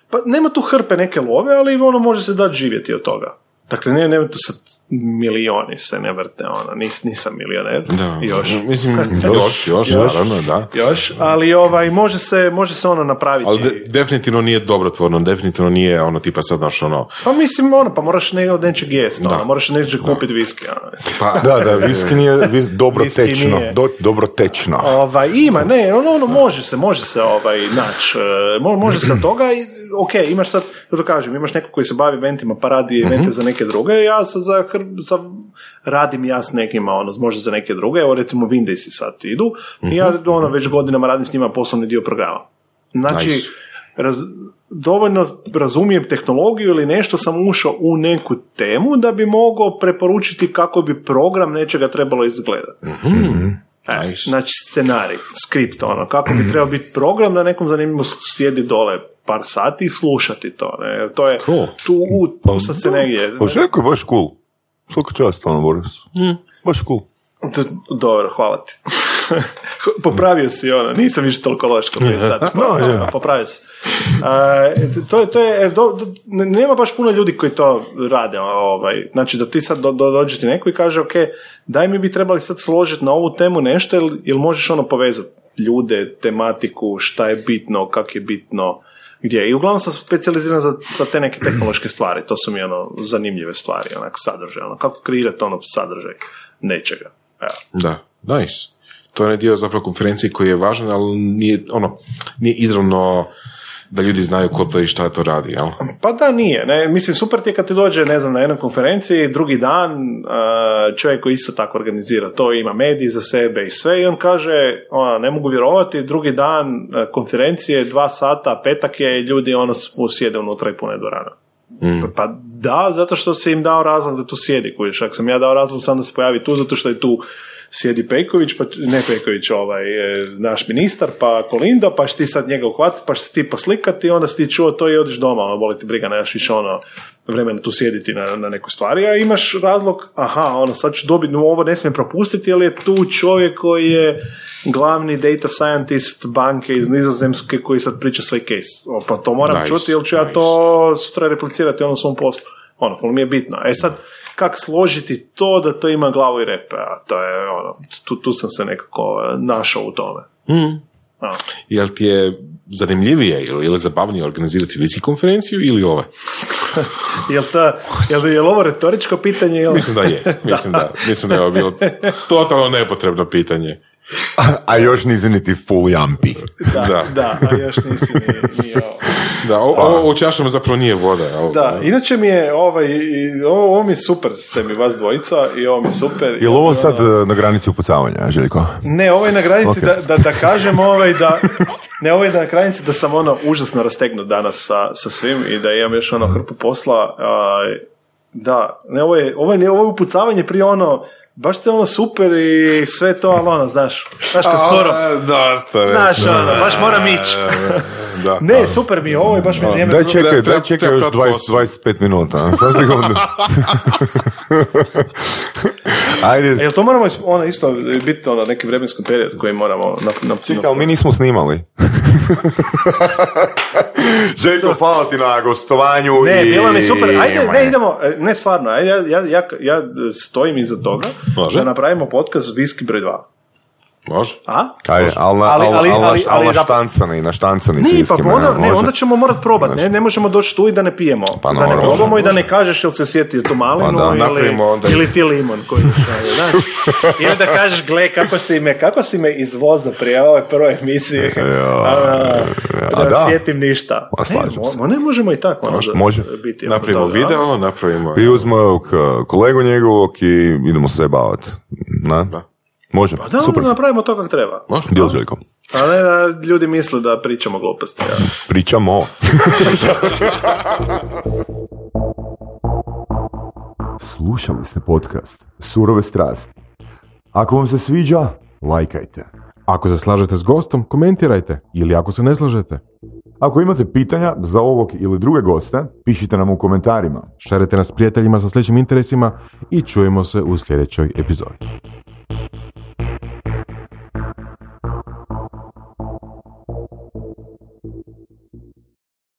pa nema tu hrpe neke love, ali ono može se dati živjeti od toga. Dakle, ne, nema tu sad milioni se ne vrte, ono, nis, nisam milioner,
Da,
još,
Mislim, još, još,
Još.
naravno, da.
još, ali ovaj, može se, može se ono napraviti.
Ali de- definitivno nije dobrotvorno, definitivno nije ono tipa sad naš ono,
Pa mislim, ono, pa moraš ne od nečeg jest, ono, moraš nečeg kupiti viski, ono,
pa,
Da, da, viski nije vis- dobro
Viski
tečno.
nije.
Do, dobro tečno.
Ovaj, ima, ne, ono, ono može se, može se ovaj, naći, e, mo- može se toga i, ok, imaš sad, da to kažem, imaš neko koji se bavi eventima pa radi evente za neke druge, ja sad za, za, radim ja s nekima, ono, možda za neke druge, evo recimo Windaysi sad idu, i ja ono, već godinama radim s njima poslovni dio programa. Znači,
Nice.
raz, dovoljno razumijem tehnologiju ili nešto sam ušao u neku temu da bi mogao preporučiti kako bi program nečega trebalo izgledati. E,
Nice.
Znači scenarij, skript, ono, kako bi trebao biti program da nekom zanimljivo sjedi dole par sati i slušati to. Ne? To je
Cool.
tu, tu sad se negdje.
Pa je baš cool. Svaka čast, ono, Boris. Baš cool.
D- Dobro, hvala ti. Popravio si ono, nisam više toliko loš kao sati. Pa,
No, je.
Popravio si. A, to je, to je, jer do- do- ne- nema baš puno ljudi koji to rade. Ovaj. Znači da ti sad do, do, dođe ti neko i kaže, ok, daj mi bi trebali sad složiti na ovu temu nešto, jel, jel možeš ono povezati ljude, tematiku, šta je bitno, kak je bitno, gdje. I uglavnom sam specijaliziran za, za te neke tehnološke stvari. To su mi ono zanimljive stvari, onak sadržaj. Ono, kako kreirati ono sadržaj nečega. Evo.
Da, nice. To je onaj dio zapravo konferencije koji je važan, ali nije, ono, nije izravno da ljudi znaju ko to i šta to radi, jel?
Pa da, nije. Ne? Mislim, super ti je kad ti dođe, ne znam, na jednoj konferenciji, drugi dan, uh, čovjek koji isto tako organizira to, ima mediji za sebe i sve, i on kaže, ono, ne mogu vjerovati, drugi dan uh, konferencije, dva sata, petak je, i ljudi ono sjede unutra i pune dvorana. Pa da, zato što si im dao razlog da tu sjedi, kužiš. Ako sam ja dao razlog sam da se pojavi tu, zato što je tu sjedi Pejković, pa, ne Pejković, ovaj, e, naš ministar, pa Kolinda, pa će ti sad njega uhvatiti, pa će se ti poslikati, onda si ti čuo to i odiš doma, ono, boli ti briga, nemaš više ono vremena tu sjediti na, na nekoj stvari, a imaš razlog, aha, ono, sad ću dobiti, no, ovo ne smijem propustiti, jer je tu čovjek koji je glavni data scientist banke iz Nizozemske koji sad priča svoj case. O, pa to moram
Nice,
čuti, jer ću ja
nice.
to sutra replicirati ono svom poslu. Ono, ful mi je bitno. E sad, kak složiti to da to ima glavu i repe, a to je ono, tu, tu sam se nekako e, našao u tome. A.
Jel ti je zanimljivije ili, ili zabavnije organizirati viski konferenciju ili ove?
Jel, ta, jel, jel ovo retoričko pitanje? Jel?
Mislim da je. Mislim da, mislim da je ovo bilo totalno nepotrebno pitanje.
A još nisi niti full jampi.
Da,
Da.
da, a još nisi ni, ni ovo.
Da, o- ovo u čašama zapravo nije voda. jel?
Da, inače mi je ovaj, ovo, ovo mi je super, ste mi vas dvojica i ovo mi je super.
Je li ovo sad e, na granici upucavanja, Željko?
Ne, ovo je na granici
Ok.
da, da, da kažem ovaj da ne, ovo je na granici da sam ono užasno rastegnut danas sa, sa svim i da imam još ono hrpu posla. A, da, ne, ovo je, ovo je, ovo je upucavanje prije ono, baš ste ono super i sve to, ali ono, znaš, znaš kao soro.
A, Dosta već.
Znaš, ono, baš moram ići.
Da.
Ne, super mi je ovo i baš mi je vrijeme.
Daj čekaj, daj čekaj još
prat
20,
posao.
25 minuta. Sad sekundu. Ajde,
Jel to moramo ono isto biti ono neki vremenski period koji moramo na, na,
čekaj, ali mi nismo snimali. Željko, hvala ti na gostovanju.
Ne,
i-
bilo mi je super. Ajde, ne idemo, e, ne stvarno, ajde, ja, ja, ja, ja stojim iza toga
Može.
da napravimo podcast Viski broj 2.
Može?
A?
Ali, na,
Ali-
ali,
ali-
ali,
ali- ali
na
da-
štancani, na štancani
Nije, pa onda,
ne,
ne,
može.
onda ćemo morat probati. Ne, ne možemo doći tu i da ne pijemo.
Pa
da ne probamo
može,
i da ne kažeš jel se osjetio tu malinu
Pa da.
ili,
Napravimo onda-
ili ti limon koji znaš. Ili da kažeš, gle, kako si me, kako si me izvoza prije ove prve emisije. A da,
da.
sjetim ništa.
Pa
ne, ne možemo i tako ono,
Može,
da-
može.
biti. oko
Napravimo video, napravimo...
I uzmo kolegu njegovog i idemo se bavat. Na?
Da.
Može,
Pa da,
super.
onda napravimo to kako treba.
Može?
Djel Željko.
A ne da ljudi misle da pričamo gluposti. Ja.
Pričamo. Slušali ste podcast Surove strasti. Ako vam se sviđa, lajkajte.
Ako se slažete s gostom, komentirajte ili ako se ne slažete.
Ako imate pitanja za ovog ili druge goste, pišite nam u komentarima.
Šarite nas prijateljima sa sličnim interesima i čujemo se u sljedećoj epizodi.